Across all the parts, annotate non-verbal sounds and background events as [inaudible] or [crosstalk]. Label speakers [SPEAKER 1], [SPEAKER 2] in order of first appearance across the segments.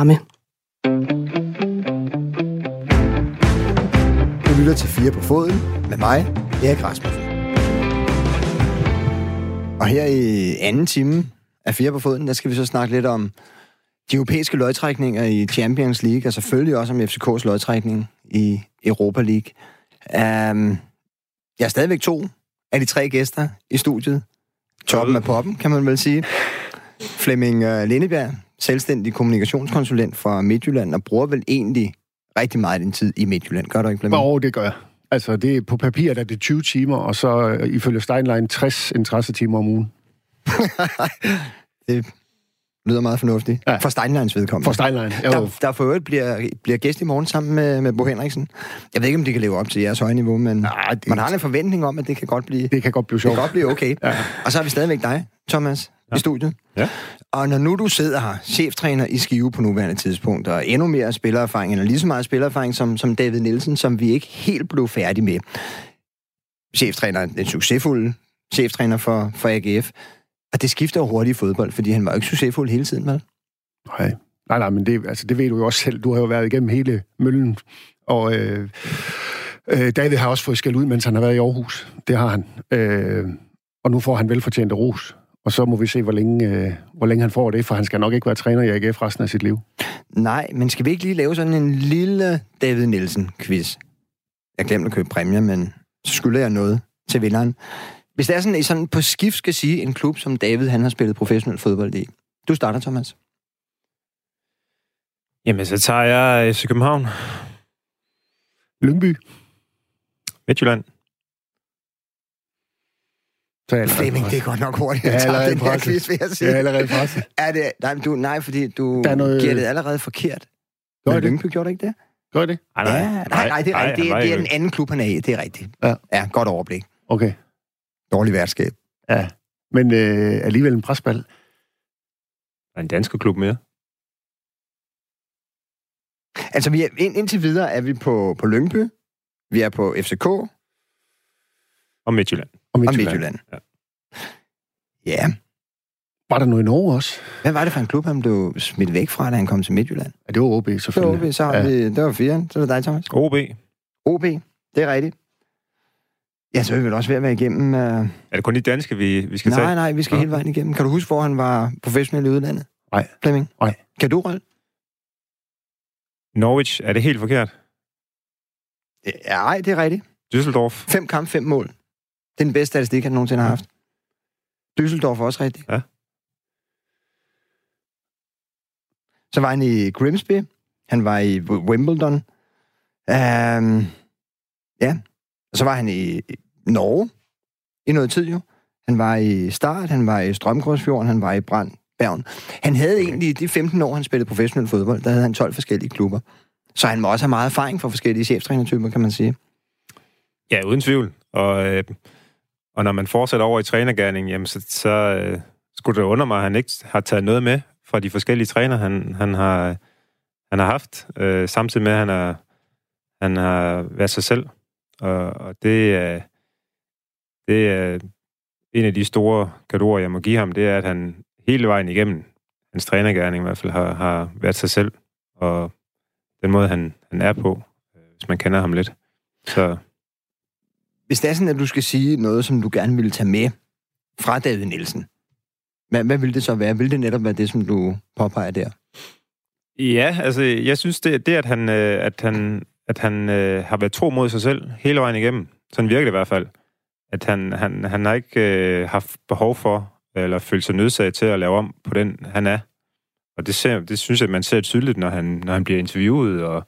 [SPEAKER 1] ramme.
[SPEAKER 2] Du lytter til Fire på Foden med mig, Erik Rasmussen. Og her i anden time af Fire på Foden, der skal vi så snakke lidt om de europæiske løgtrækninger i Champions League, og selvfølgelig også om FCK's løgtrækning i Europa League. Um, jeg er stadigvæk to af de tre gæster i studiet. Toppen af poppen, kan man vel sige. Flemming uh, Lindeberg, selvstændig kommunikationskonsulent fra Midtjylland, og bruger vel egentlig rigtig meget din tid i Midtjylland. Gør du ikke, Flemming?
[SPEAKER 3] Jo, det gør jeg. Altså, det er, på papiret er det 20 timer, og så øh, ifølge Steinlein 60 interessetimer om ugen. [laughs]
[SPEAKER 2] det lyder meget fornuftigt. Ja. For Steinleins vedkommende.
[SPEAKER 3] For Steinlein, jo.
[SPEAKER 2] Der, der for øvrigt bliver, bliver gæst i morgen sammen med, med Bo Henriksen. Jeg ved ikke, om det kan leve op til jeres høje niveau, men ja, det, man har en forventning om, at det kan godt blive...
[SPEAKER 3] Det kan godt blive sjovt.
[SPEAKER 2] Det kan godt blive okay. ja. Og så har vi stadigvæk dig, Thomas, ja. i studiet.
[SPEAKER 4] Ja.
[SPEAKER 2] Og når nu du sidder her, cheftræner i Skive på nuværende tidspunkt, og endnu mere spillererfaring, eller lige så meget spillererfaring som, som David Nielsen, som vi ikke helt blev færdige med. Cheftræner, den succesfulde cheftræner for, for AGF. Og det skifter jo hurtigt i fodbold, fordi han var jo ikke succesfuld hele tiden, vel?
[SPEAKER 3] Nej, nej, nej men det, altså, det ved du jo også selv. Du har jo været igennem hele møllen, og øh, øh, David har også fået skæld ud, mens han har været i Aarhus. Det har han. Øh, og nu får han velfortjent ros. Og så må vi se, hvor længe, øh, hvor længe han får det, for han skal nok ikke være træner i AGF resten af sit liv.
[SPEAKER 2] Nej, men skal vi ikke lige lave sådan en lille David Nielsen-quiz? Jeg glemte at købe præmie, men så skylder jeg noget til vinderen. Hvis det er sådan, sådan på skift skal sige en klub, som David han har spillet professionel fodbold i. Du starter, Thomas.
[SPEAKER 4] Jamen, så tager jeg FC København.
[SPEAKER 3] Lyngby.
[SPEAKER 4] Midtjylland.
[SPEAKER 2] Så er Flemming, det er godt nok hurtigt
[SPEAKER 3] at
[SPEAKER 2] tage den her quiz, vil jeg sige.
[SPEAKER 3] Jeg er allerede presset. [laughs]
[SPEAKER 2] Er det, nej, du, nej, fordi du noget... giver det allerede forkert. Gør Men Lyngby gjorde ikke det?
[SPEAKER 3] Gør det?
[SPEAKER 2] Nej, nej, ja, nej, nej, det er, rigtigt. Det, er, det er den anden klub, han er i. Det er rigtigt. Ja, ja godt overblik.
[SPEAKER 3] Okay.
[SPEAKER 2] Dårlig værtskab.
[SPEAKER 3] Ja, men øh, alligevel en presbal.
[SPEAKER 4] Er en dansk klub mere?
[SPEAKER 2] Altså, vi er, ind, indtil videre er vi på, på Lyngby. Vi er på FCK.
[SPEAKER 4] Og Midtjylland.
[SPEAKER 2] Og Midtjylland. Og Midtjylland. Ja. ja.
[SPEAKER 3] Var der noget i Norge også?
[SPEAKER 2] Hvad var det for en klub, han blev smidt væk fra, da han kom til Midtjylland?
[SPEAKER 3] Ja, det var OB, selvfølgelig.
[SPEAKER 2] Det var OB, så har ja. vi, det var fire. Så er det dig, Thomas.
[SPEAKER 4] OB.
[SPEAKER 2] OB, det er rigtigt. Ja, så er vi vel også ved at være igennem... Uh...
[SPEAKER 4] Er det kun de danske, vi, vi skal
[SPEAKER 2] nej,
[SPEAKER 4] tage?
[SPEAKER 2] Nej, nej, vi skal ja. hele vejen igennem. Kan du huske, hvor han var professionel i udlandet?
[SPEAKER 3] Nej.
[SPEAKER 2] Flemming?
[SPEAKER 3] Nej.
[SPEAKER 2] Kan du, Røl?
[SPEAKER 4] Norwich, er det helt forkert?
[SPEAKER 2] Ja, nej, det er rigtigt.
[SPEAKER 4] Düsseldorf.
[SPEAKER 2] Fem kamp, fem mål. Det er den bedste statistik, han nogensinde har haft. Düsseldorf er også rigtigt.
[SPEAKER 4] Ja.
[SPEAKER 2] Så var han i Grimsby. Han var i Wimbledon. Um, ja. Og så var han i Norge i noget tid jo. Han var i Start, han var i Strømgrådsfjorden, han var i Brand, Bergen. Han havde egentlig, de 15 år, han spillede professionel fodbold, der havde han 12 forskellige klubber. Så han må også have meget erfaring for forskellige cheftrænertyper, kan man sige.
[SPEAKER 4] Ja, uden tvivl. Og, øh, og når man fortsætter over i trænergærningen, jamen, så, så øh, skulle det under mig, at han ikke har taget noget med fra de forskellige træner, han, han, har, han har haft, øh, samtidig med, at han har, han har været sig selv. Og, og det, er, det er en af de store gaver, jeg må give ham, det er, at han hele vejen igennem, hans trænergærning i hvert fald, har, har været sig selv. Og den måde, han, han er på, øh, hvis man kender ham lidt. Så...
[SPEAKER 2] Hvis det er sådan, at du skal sige noget, som du gerne ville tage med fra David Nielsen, hvad, hvad vil det så være? Vil det netop være det, som du påpeger der?
[SPEAKER 4] Ja, altså, jeg synes, det, det at han, øh, at han, at han øh, har været tro mod sig selv hele vejen igennem, sådan virker det i hvert fald, at han, han, han har ikke øh, haft behov for, eller følt sig nødsaget til at lave om på den, han er. Og det, ser, det synes jeg, man ser tydeligt, når han, når han bliver interviewet, og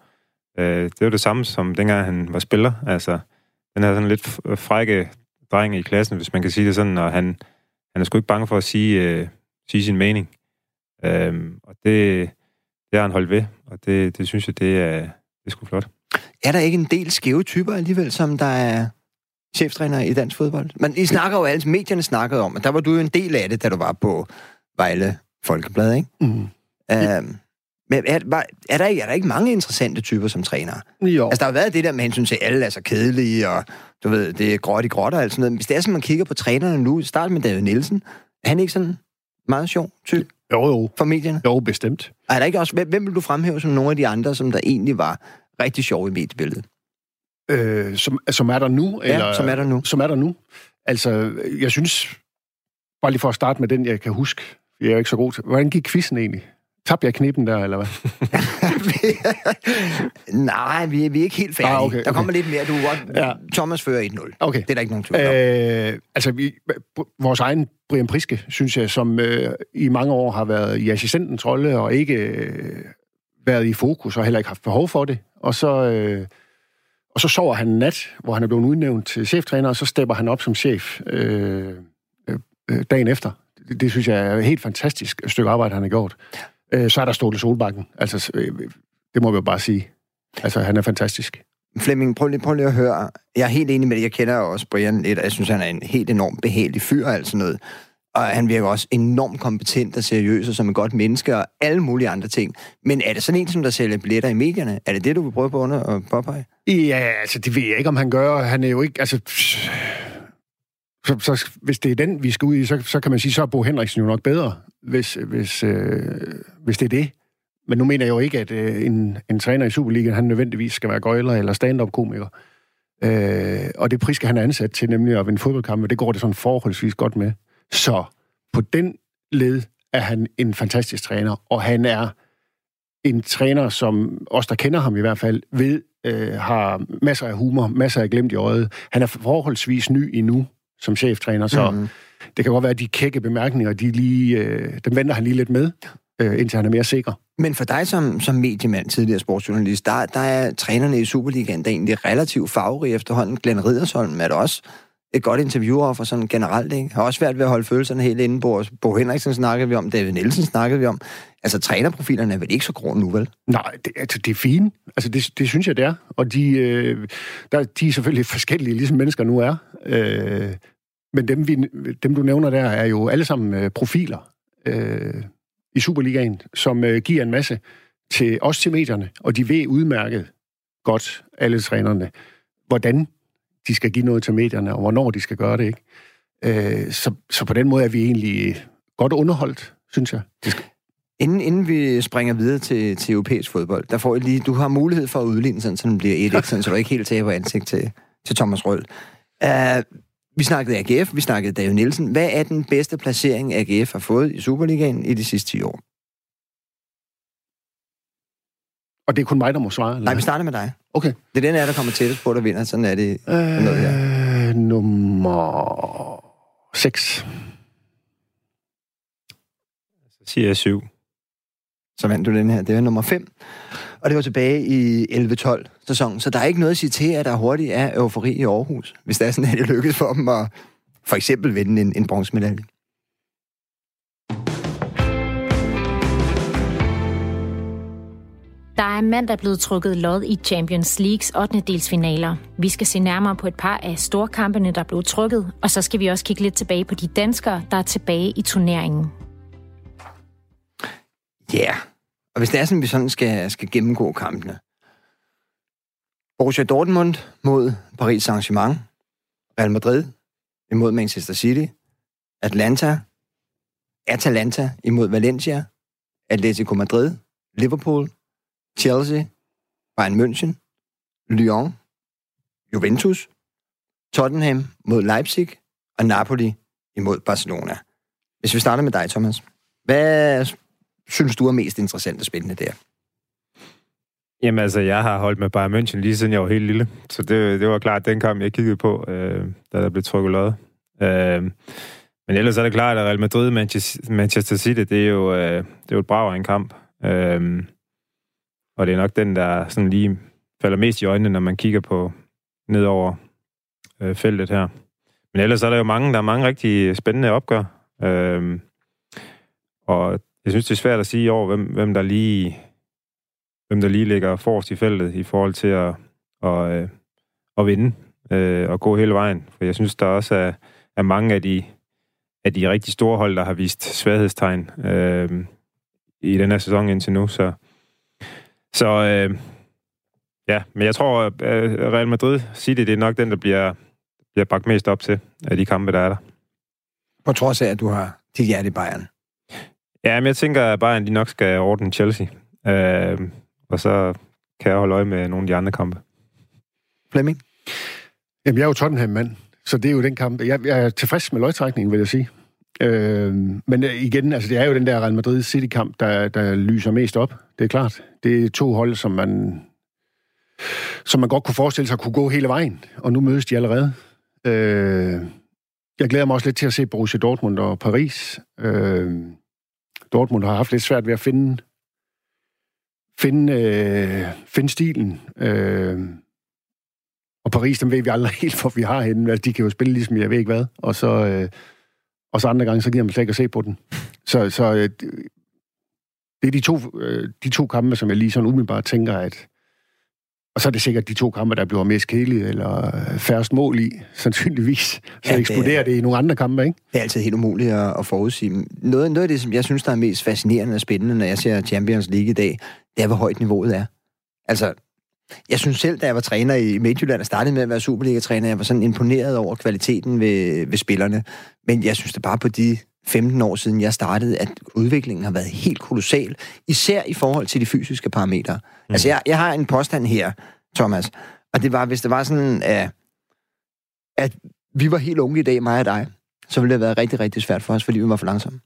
[SPEAKER 4] øh, det var det samme som dengang han var spiller. Altså, den her sådan lidt frække dreng i klassen, hvis man kan sige det sådan, og han, han er sgu ikke bange for at sige, øh, sige sin mening. Øhm, og det, det har han holdt ved, og det, det synes jeg, det er, det er sgu flot.
[SPEAKER 2] Er der ikke en del skæve typer alligevel, som der er cheftræner i dansk fodbold? Men I snakker jo altså, medierne snakkede om, at der var du jo en del af det, da du var på Vejle Folkeblad, ikke? Mm. Øhm, men er, er, der ikke, er der ikke mange interessante typer som træner?
[SPEAKER 3] Jo.
[SPEAKER 2] Altså, der har været det der med hensyn til, at alle er så kedelige, og du ved, det er gråt i gråt og alt sådan noget. Men hvis det er sådan, man kigger på trænerne nu, start med David Nielsen, er han ikke sådan meget sjov type?
[SPEAKER 3] Jo, jo.
[SPEAKER 2] for medierne?
[SPEAKER 3] Jo, bestemt.
[SPEAKER 2] Er der ikke også, hvem, hvem vil du fremhæve som nogle af de andre, som der egentlig var rigtig sjove i mediebilledet?
[SPEAKER 3] Øh, som, som er der nu?
[SPEAKER 2] Ja,
[SPEAKER 3] eller,
[SPEAKER 2] som er der nu.
[SPEAKER 3] Som er der nu. Altså, jeg synes, bare lige for at starte med den, jeg kan huske, jeg er ikke så god til. Hvordan gik quizzen egentlig? Tabte jeg knippen der, eller hvad? [laughs]
[SPEAKER 2] Nej, vi, vi er ikke helt færdige.
[SPEAKER 3] Ah, okay,
[SPEAKER 2] Der kommer
[SPEAKER 3] okay.
[SPEAKER 2] lidt mere. Du godt...
[SPEAKER 3] Ja.
[SPEAKER 2] Thomas fører 1-0.
[SPEAKER 3] Okay.
[SPEAKER 2] Det er der ikke nogen tvivl om.
[SPEAKER 3] Øh, altså, vi, vores egen Brian Priske, synes jeg, som øh, i mange år har været i assistentens rolle og ikke øh, været i fokus og heller ikke haft behov for det. Og så, øh, og så sover han en nat, hvor han er blevet udnævnt til cheftræner, og så stepper han op som chef øh, øh, øh, dagen efter. Det, det synes jeg er et helt fantastisk stykke arbejde, han har gjort. Øh, så er der Ståle Solbakken. Altså, øh, det må vi jo bare sige. Altså, han er fantastisk.
[SPEAKER 2] Flemming, prøv lige, prøv lige at høre. Jeg er helt enig med det. Jeg kender også Brian lidt, og jeg synes, han er en helt enormt behagelig fyr og alt sådan noget. Og han virker også enormt kompetent og seriøs og som et godt menneske og alle mulige andre ting. Men er det sådan en, som der sælger billetter i medierne? Er det det, du vil prøve på under at påpege?
[SPEAKER 3] Ja, altså det ved jeg ikke, om han gør. Han er jo ikke, altså... Så, så, hvis det er den, vi skal ud i, så, så kan man sige, så er Bo Henriksen jo nok bedre, hvis, hvis, øh, hvis det er det. Men nu mener jeg jo ikke, at øh, en, en træner i Superligaen, han nødvendigvis skal være gøjler eller stand-up-komiker. Øh, og det pris skal han er ansat til, nemlig at vinde fodboldkampe, det går det sådan forholdsvis godt med. Så på den led er han en fantastisk træner, og han er en træner, som os, der kender ham i hvert fald, ved, øh, har masser af humor, masser af glemt i øjet. Han er forholdsvis ny endnu som cheftræner, så mm-hmm. det kan godt være, at de kække bemærkninger, de lige, øh, dem venter han lige lidt med, øh, indtil han er mere sikker.
[SPEAKER 2] Men for dig som, som mediemand, tidligere sportsjournalist, der, der er trænerne i Superligaen, der er egentlig relativt farverige efterhånden. Glenn Ridersholm er der også et godt interviewer for sådan generelt, ikke? Har også svært ved at holde følelserne helt inde på os. Bo Henriksen snakkede vi om, David Nielsen snakkede vi om. Altså, trænerprofilerne er vel ikke så grå nu, vel?
[SPEAKER 3] Nej, det, altså, det er fint. Altså, det, det synes jeg, det er. Og de, øh, der, de er selvfølgelig [laughs] forskellige, ligesom mennesker nu er. Øh, men dem, vi, dem, du nævner der, er jo alle sammen øh, profiler øh, i Superligaen, som øh, giver en masse til os til medierne, og de ved udmærket godt, alle trænerne, hvordan de skal give noget til medierne, og hvornår de skal gøre det, ikke? Øh, så, så på den måde er vi egentlig godt underholdt, synes jeg. Det skal...
[SPEAKER 2] Inden, inden vi springer videre til, til europæisk fodbold, der får I lige, du har mulighed for at udligne sådan, så den bliver 1-1, sådan, så du ikke helt taber ansigt til, til Thomas Røll. Uh, vi snakkede AGF, vi snakkede David Nielsen. Hvad er den bedste placering, AGF har fået i Superligaen i de sidste 10 år?
[SPEAKER 3] Og det er kun mig, der må svare? Eller?
[SPEAKER 2] Nej, vi starter med dig.
[SPEAKER 3] Okay.
[SPEAKER 2] Det er den her, der kommer tættest på, der vinder. Sådan er det.
[SPEAKER 3] Øh,
[SPEAKER 2] noget her.
[SPEAKER 3] nummer 6.
[SPEAKER 4] Så siger jeg syv.
[SPEAKER 2] Så vandt du den her. Det er nummer 5. Og det var tilbage i 11-12 sæsonen. Så der er ikke noget at sige til, at der hurtigt er eufori i Aarhus. Hvis det er sådan, at det lykkes for dem at for eksempel vinde en, en bronzemedalje.
[SPEAKER 1] Der er mandag blevet trukket lod i Champions Leagues 8. delsfinaler. Vi skal se nærmere på et par af storkampene, der blev trukket, og så skal vi også kigge lidt tilbage på de danskere, der er tilbage i turneringen.
[SPEAKER 2] Ja, yeah. og hvis det er sådan, vi sådan skal, skal gennemgå kampene. Borussia Dortmund mod Paris Saint-Germain, Real Madrid imod Manchester City, Atlanta, Atalanta imod Valencia, Atletico Madrid, Liverpool, Chelsea, Bayern München, Lyon, Juventus, Tottenham mod Leipzig og Napoli imod Barcelona. Hvis vi starter med dig, Thomas. Hvad synes du er mest interessant og spændende der?
[SPEAKER 4] Jamen altså, jeg har holdt med Bayern München lige siden jeg var helt lille. Så det, det var klart den kamp, jeg kiggede på, øh, da der blev trukket lod. Øh, men ellers er det klart, at Real Madrid Manchester City, det er jo, øh, det er jo et brag af en kamp. Øh, og det er nok den, der sådan lige falder mest i øjnene, når man kigger på nedover øh, feltet her. Men ellers er der jo mange, der er mange rigtig spændende opgør. Øh, og jeg synes, det er svært at sige over, hvem, hvem der lige hvem der lige ligger forrest i feltet i forhold til at, at, at, at vinde øh, og gå hele vejen. For jeg synes, der også er, er mange af de, af de rigtig store hold, der har vist svaghedstegn øh, i den her sæson indtil nu. Så, så øh, ja, men jeg tror, at Real Madrid City, det er nok den, der bliver, bliver bagt mest op til af de kampe, der er der.
[SPEAKER 2] På trods af, at du har dit hjerte i Bayern.
[SPEAKER 4] Ja, men jeg tænker at de nok skal ordne Chelsea. Øh, og så kan jeg holde øje med nogle af de andre kampe.
[SPEAKER 2] Flemming?
[SPEAKER 3] Jamen, jeg er jo Tottenham-mand, så det er jo den kamp. Jeg, jeg er tilfreds med løgtrækningen, vil jeg sige. Øhm, øh, men igen, altså, det er jo den der Real Madrid City-kamp, der, der lyser mest op. Det er klart. Det er to hold, som man, som man godt kunne forestille sig kunne gå hele vejen. Og nu mødes de allerede. Øh, jeg glæder mig også lidt til at se Borussia Dortmund og Paris. Øh, Dortmund har haft lidt svært ved at finde finde, øh, finde stilen. Øh, og Paris, dem ved vi aldrig [laughs] helt, hvor vi har henne. Altså, de kan jo spille ligesom jeg ved ikke hvad. Og så, øh, og så andre gange, så giver man slet ikke at se på den. Så, så øh, det er de to, øh, de to kampe, som jeg lige sådan umiddelbart tænker, at og så er det sikkert de to kampe, der bliver mest kedelige, eller færrest mål i, [laughs] sandsynligvis. Så ja, eksploderer det, det i nogle andre kampe, ikke?
[SPEAKER 2] Det er altid helt umuligt at, at forudsige. Noget, noget af det, som jeg synes, der er mest fascinerende og spændende, når jeg ser Champions League i dag, det er, hvor højt niveauet er. Altså, jeg synes selv, da jeg var træner i Midtjylland og startede med at være Superliga-træner, jeg var sådan imponeret over kvaliteten ved, ved spillerne. Men jeg synes det bare på de 15 år siden, jeg startede, at udviklingen har været helt kolossal, især i forhold til de fysiske parametre. Mm. Altså, jeg, jeg har en påstand her, Thomas, og det var, hvis det var sådan, at, at vi var helt unge i dag, mig og dig, så ville det have været rigtig, rigtig svært for os, fordi vi var for langsomme.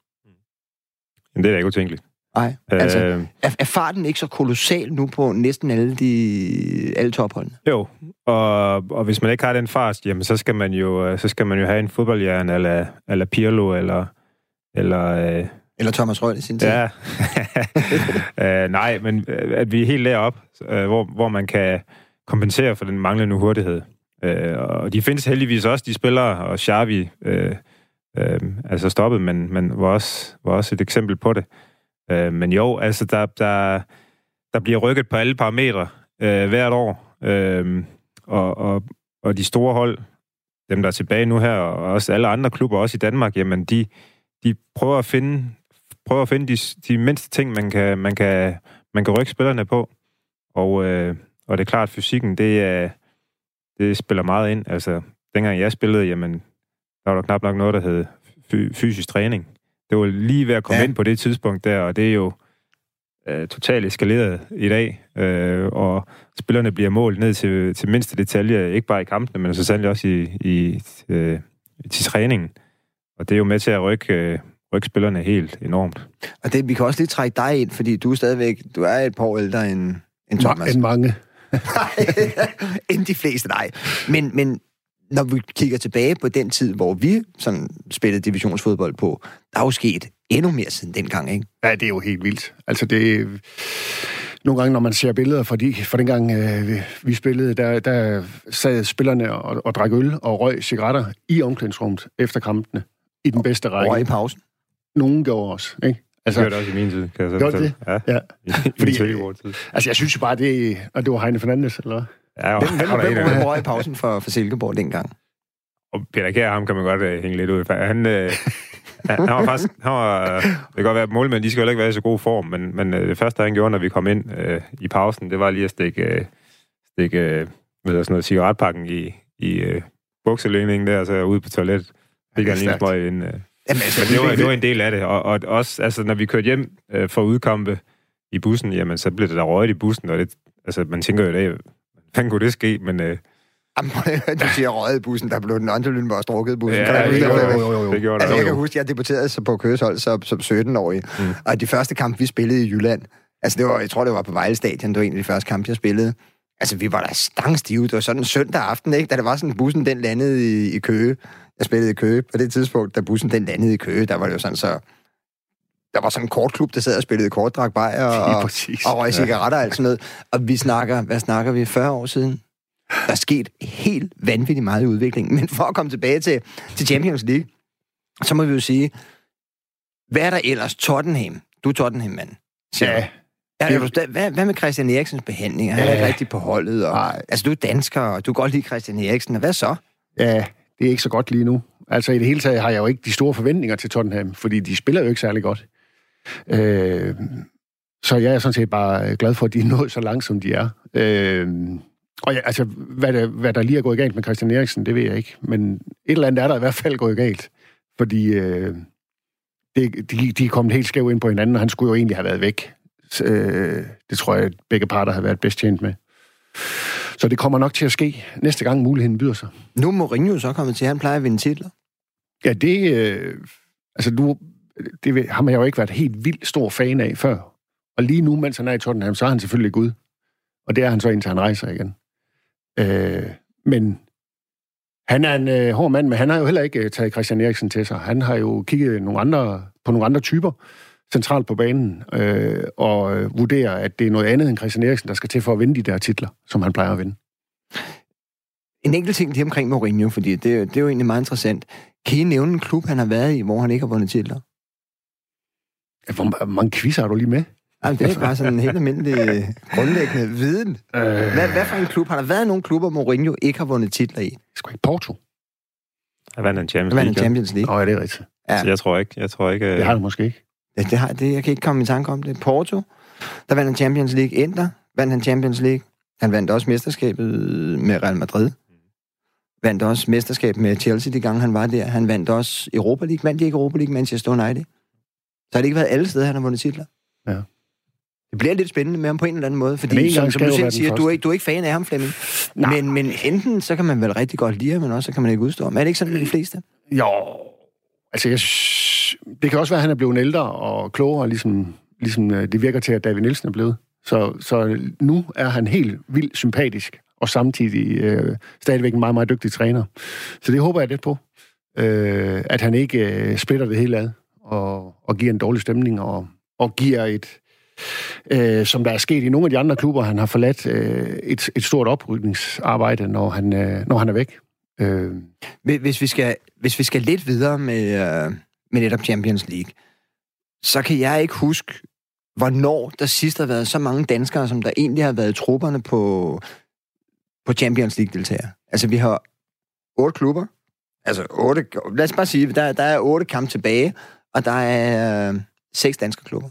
[SPEAKER 4] Men det er da ikke utænkeligt.
[SPEAKER 2] Nej, altså, øh, er, er farten ikke så kolossal nu på næsten alle, de, alle topholdene?
[SPEAKER 4] Jo, og, og hvis man ikke har den fart, jamen, så skal man jo, så skal man jo have en fodboldhjern, eller, eller Pirlo, eller, eller øh,
[SPEAKER 2] eller Thomas Røhl i sin tid.
[SPEAKER 4] Ja. uh, [laughs] nej, men uh, at vi er helt deroppe, uh, hvor, hvor man kan kompensere for den manglende hurtighed. Uh, og de findes heldigvis også, de spillere, og Xavi uh, uh, altså stoppet, men, men var, også, var også et eksempel på det. Øh, men jo, altså der, der, der bliver rykket på alle parametre øh, hvert år. Øh, og, og, og de store hold, dem der er tilbage nu her, og også alle andre klubber, også i Danmark, jamen de, de prøver at finde prøver at finde de, de mindste ting, man kan, man kan, man kan rykke spillerne på. Og, øh, og det er klart, at fysikken, det, er, det spiller meget ind. Altså, dengang jeg spillede, jamen, der var der knap nok noget, der hed fysisk træning. Det var lige ved at komme ja. ind på det tidspunkt der, og det er jo øh, totalt eskaleret i dag. Øh, og spillerne bliver målt ned til, til mindste detalje, ikke bare i kampene, men så sandelig også i, i, øh, til træningen. Og det er jo med til at rykke, øh, rykke spillerne helt enormt.
[SPEAKER 2] Og det, vi kan også lige trække dig ind, fordi du er stadigvæk, du er et par år ældre end, end Thomas.
[SPEAKER 3] End mange. [laughs]
[SPEAKER 2] end de fleste, nej. Men, men når vi kigger tilbage på den tid, hvor vi sådan spillede divisionsfodbold på, der er jo sket endnu mere siden dengang, ikke?
[SPEAKER 3] Ja, det er jo helt vildt. Altså det... Nogle gange, når man ser billeder fra, de, fra dengang, øh, vi, spillede, der, der sad spillerne og, og drak øl og røg cigaretter i omklædningsrummet efter kampene i den bedste række.
[SPEAKER 2] Og i pausen
[SPEAKER 3] nogen gjorde også, ikke?
[SPEAKER 4] Altså, det gjorde det også i min tid, kan jeg så
[SPEAKER 3] Gjorde det?
[SPEAKER 4] Ja,
[SPEAKER 3] ja.
[SPEAKER 4] i, i Fordi, tid.
[SPEAKER 3] Altså, jeg synes jo bare, det, og det var Heine Fernandes, eller hvad?
[SPEAKER 2] Ja, og, hvem, hvem, hvem, hvem, hvem var i pausen for, for Silkeborg dengang?
[SPEAKER 4] Og Peter Kjær, ham kan man godt uh, hænge lidt ud. Han, uh, han var faktisk... Han var, uh, det kan godt være, at målmænd, de skal jo ikke være i så god form, men, men uh, det første, han gjorde, når vi kom ind uh, i pausen, det var lige at stikke, uh, stikke uh, ved sådan noget cigaretpakken i, i uh, bukselægningen der, og så ud på toilettet. Fik han lige smøg. Uh, Jamen, altså, Men det var, det var en del af det, og, og også, altså, når vi kørte hjem øh, for udkampe i bussen, jamen, så blev det der røget i bussen, og det, altså, man tænker jo i dag, hvordan kunne det ske, men... Øh,
[SPEAKER 2] Jamen, [laughs] du siger røget i bussen, der blev den Antolyn bare strukket i bussen.
[SPEAKER 4] Ja, kan det,
[SPEAKER 2] jo,
[SPEAKER 4] jo, jo, jo. det gjorde
[SPEAKER 2] altså, jeg kan huske, jeg debuterede så på køreshold som, som 17-årig, mm. og de første kampe, vi spillede i Jylland, altså det var, jeg tror, det var på Vejle Stadion, det var en af de første kampe, jeg spillede. Altså, vi var der stangstive. Det var sådan en søndag aften, ikke? Da det var sådan, bussen den landede i, i Køge. Jeg spillede i Køge. På det tidspunkt, da bussen den landede i Køge, der var det jo sådan så... Der var sådan en kortklub, der sad og spillede kort, drak bajer og, og røg cigaretter og alt sådan noget. Og vi snakker, hvad snakker vi, 40 år siden? Der er sket helt vanvittigt meget i udviklingen. Men for at komme tilbage til, til Champions League, så må vi jo sige, hvad er der ellers? Tottenham. Du er Tottenham-mand.
[SPEAKER 3] Ja.
[SPEAKER 2] Ja, du, hvad, hvad med Christian Eriksens behandling? Han er ikke rigtig på holdet. Og, altså, du er dansker, og du kan godt lide Christian Eriksen. Og hvad så?
[SPEAKER 3] Ja, det er ikke så godt lige nu. Altså i det hele taget har jeg jo ikke de store forventninger til Tottenham, fordi de spiller jo ikke særlig godt. Øh, så jeg er sådan set bare glad for, at de er [laughs] nået så langt, som de er. Øh, og ja, altså, hvad der, hvad der lige er gået galt med Christian Eriksen, det ved jeg ikke. Men et eller andet er der i hvert fald gået galt. Fordi øh, det, de, de er kommet helt skævt ind på hinanden, og han skulle jo egentlig have været væk. Så, øh, det tror jeg, at begge parter har været bedst tjent med. Så det kommer nok til at ske næste gang muligheden byder sig.
[SPEAKER 2] Nu er Mourinho så kommet til, han plejer at vinde titler.
[SPEAKER 3] Ja, det... Øh, altså, du, det har man jo ikke været helt vildt stor fan af før. Og lige nu, mens han er i Tottenham, så er han selvfølgelig Gud. Og det er han så, indtil han rejser igen. Øh, men han er en øh, hård mand, men han har jo heller ikke øh, taget Christian Eriksen til sig. Han har jo kigget nogle andre, på nogle andre typer centralt på banen, øh, og øh, vurderer, at det er noget andet end Christian Eriksen, der skal til for at vinde de der titler, som han plejer at vinde.
[SPEAKER 2] En enkelt ting lige omkring Mourinho, fordi det, det er jo egentlig meget interessant. Kan I nævne en klub, han har været i, hvor han ikke har vundet titler?
[SPEAKER 3] Hvor mange quizzer har du lige med?
[SPEAKER 2] Jamen, det er bare sådan en helt almindelig grundlæggende viden. Øh... Hvad, hvad for en klub? Har der været nogle klubber, Mourinho ikke har vundet titler i?
[SPEAKER 3] Skal ikke Porto?
[SPEAKER 4] Jeg vandt en Champions
[SPEAKER 2] League. En Champions League.
[SPEAKER 3] Åh, oh, ja, det er rigtigt.
[SPEAKER 4] Ja. Så jeg tror ikke. Jeg tror ikke
[SPEAKER 3] det har det måske ikke.
[SPEAKER 2] Det, det, har, det, jeg kan ikke komme i tanke om det. Porto, der vandt han Champions League. Inter vandt han Champions League. Han vandt også mesterskabet med Real Madrid. Vandt også mesterskab med Chelsea de gange, han var der. Han vandt også Europa League. Vandt de ikke Europa League, Manchester United? Så har det ikke været alle steder, han har vundet titler.
[SPEAKER 3] Ja.
[SPEAKER 2] Det bliver lidt spændende med ham på en eller anden måde, fordi som, som du selv siger, du er, ikke, du er ikke fan af ham, Flemming. Men, men enten så kan man vel rigtig godt lide ham, men også så kan man ikke udstå ham. Er det ikke sådan med de fleste?
[SPEAKER 3] Jo, altså jeg, det kan også være, at han er blevet ældre og klogere, ligesom, ligesom øh, det virker til, at David Nielsen er blevet. Så, så nu er han helt vildt sympatisk, og samtidig øh, stadigvæk en meget, meget dygtig træner. Så det håber jeg lidt på. Øh, at han ikke øh, splitter det hele ad, og, og giver en dårlig stemning, og, og giver et, øh, som der er sket i nogle af de andre klubber, han har forladt øh, et, et stort oprydningsarbejde, når han, øh, når han er væk.
[SPEAKER 2] Øh. Hvis, vi skal, hvis vi skal lidt videre med, øh, med netop Champions League, så kan jeg ikke huske, hvornår der sidst har været så mange danskere, som der egentlig har været i trupperne på, på Champions League-deltagere. Altså, vi har otte klubber. Altså, otte, lad os bare sige, der, der er otte kampe tilbage, og der er øh, seks danske klubber.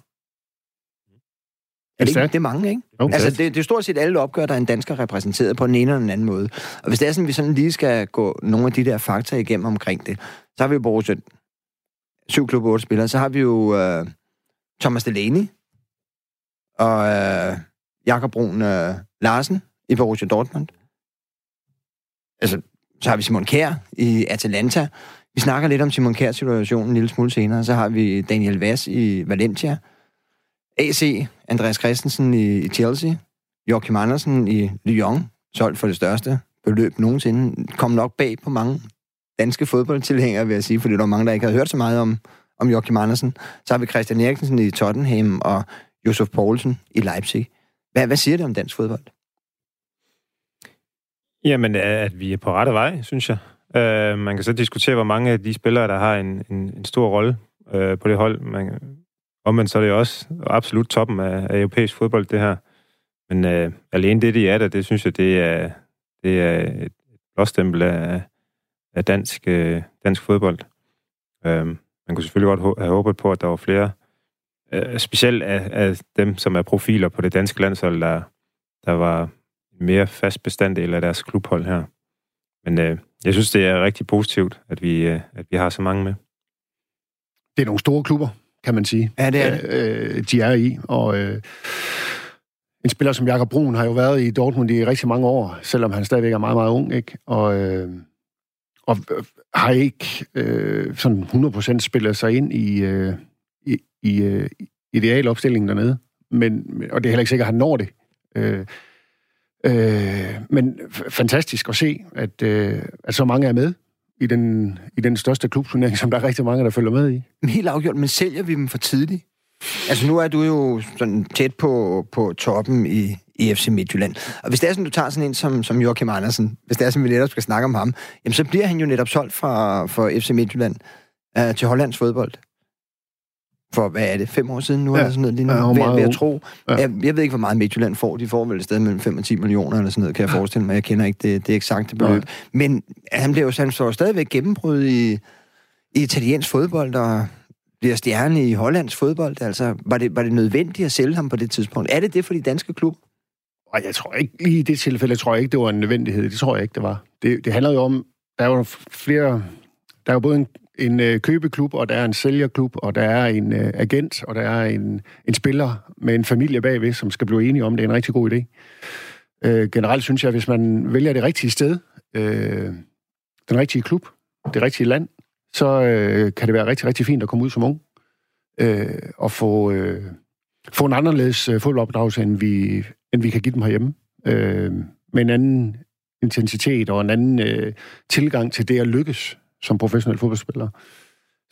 [SPEAKER 2] Er det, ikke, det er mange, ikke? Okay. Altså, det, det er stort set alle opgør, der er en dansker repræsenteret på den ene eller den anden måde. Og hvis det er sådan, vi sådan lige skal gå nogle af de der fakta igennem omkring det, så har vi jo Borussia, syv klub, otte spillere, så har vi jo uh, Thomas Delaney og uh, Jakob Brun uh, Larsen i Borussia Dortmund. Altså, så har vi Simon Kjær i Atalanta. Vi snakker lidt om Simon Kjærs situation en lille smule senere. Så har vi Daniel Vass i Valencia. AC, Andreas Christensen i, Chelsea, Joachim Andersen i Lyon, solgt for det største beløb nogensinde, kom nok bag på mange danske fodboldtilhængere, vil jeg sige, fordi der var mange, der ikke havde hørt så meget om, om Joachim Andersen. Så har vi Christian Eriksen i Tottenham og Josef Poulsen i Leipzig. Hvad, hvad siger det om dansk fodbold?
[SPEAKER 4] Jamen, at vi er på rette vej, synes jeg. Øh, man kan så diskutere, hvor mange af de spillere, der har en, en, en stor rolle øh, på det hold. Man, Omvendt så er det jo også absolut toppen af, af europæisk fodbold, det her. Men øh, alene det, de er der, det synes jeg, det er, det er et blåstempel af, af dansk, øh, dansk fodbold. Øh, man kunne selvfølgelig godt have håbet på, at der var flere, øh, specielt af, af dem, som er profiler på det danske landshold, der, der var mere fast bestanddel af deres klubhold her. Men øh, jeg synes, det er rigtig positivt, at vi, øh, at vi har så mange med.
[SPEAKER 3] Det er nogle store klubber, kan man sige.
[SPEAKER 2] Ja, det er det.
[SPEAKER 3] Øh, de er i, og øh, en spiller som Jakob Brun har jo været i Dortmund i rigtig mange år, selvom han stadigvæk er meget, meget ung, ikke? Og, øh, og øh, har ikke øh, sådan 100% spillet sig ind i, øh, i, i øh, idealopstillingen dernede. Men, og det er heller ikke sikkert, at han når det. Øh, øh, men fantastisk at se, at, øh, at så mange er med i den, i den største klubturnering, som der er rigtig mange, der følger med i.
[SPEAKER 2] Helt afgjort, men sælger vi dem for tidligt? Altså nu er du jo sådan tæt på, på toppen i, i FC Midtjylland. Og hvis det er sådan, du tager sådan en som, som Joachim Andersen, hvis det er sådan, vi netop skal snakke om ham, jamen så bliver han jo netop solgt fra, fra FC Midtjylland øh, til Hollands fodbold for, hvad er det, fem år siden nu, ja. eller sådan noget lignende, ja, ved, ved at tro. Ja. Jeg, jeg ved ikke, hvor meget Midtjylland får. De får vel et sted mellem 5 og 10 millioner, eller sådan noget, kan jeg forestille mig. Jeg kender ikke det, det eksakte beløb. Ja. Men han bliver jo han står stadigvæk gennembrud i, i italiensk fodbold, og bliver stjerne i hollandsk fodbold. Altså, var det, var det nødvendigt at sælge ham på det tidspunkt? Er det det for de danske klub?
[SPEAKER 3] Og jeg tror ikke, lige i det tilfælde, jeg tror ikke, det var en nødvendighed. Det tror jeg ikke, det var. Det, det handler jo om, der er jo flere, der er jo både en en øh, købeklub, og der er en sælgerklub, og der er en øh, agent, og der er en, en spiller med en familie bagved, som skal blive enige om, det er en rigtig god idé. Øh, generelt synes jeg, at hvis man vælger det rigtige sted, øh, den rigtige klub, det rigtige land, så øh, kan det være rigtig, rigtig fint at komme ud som ung øh, og få, øh, få en anderledes øh, fodboldopdragelse, end vi, end vi kan give dem herhjemme. Øh, med en anden intensitet og en anden øh, tilgang til det at lykkes som professionel fodboldspiller.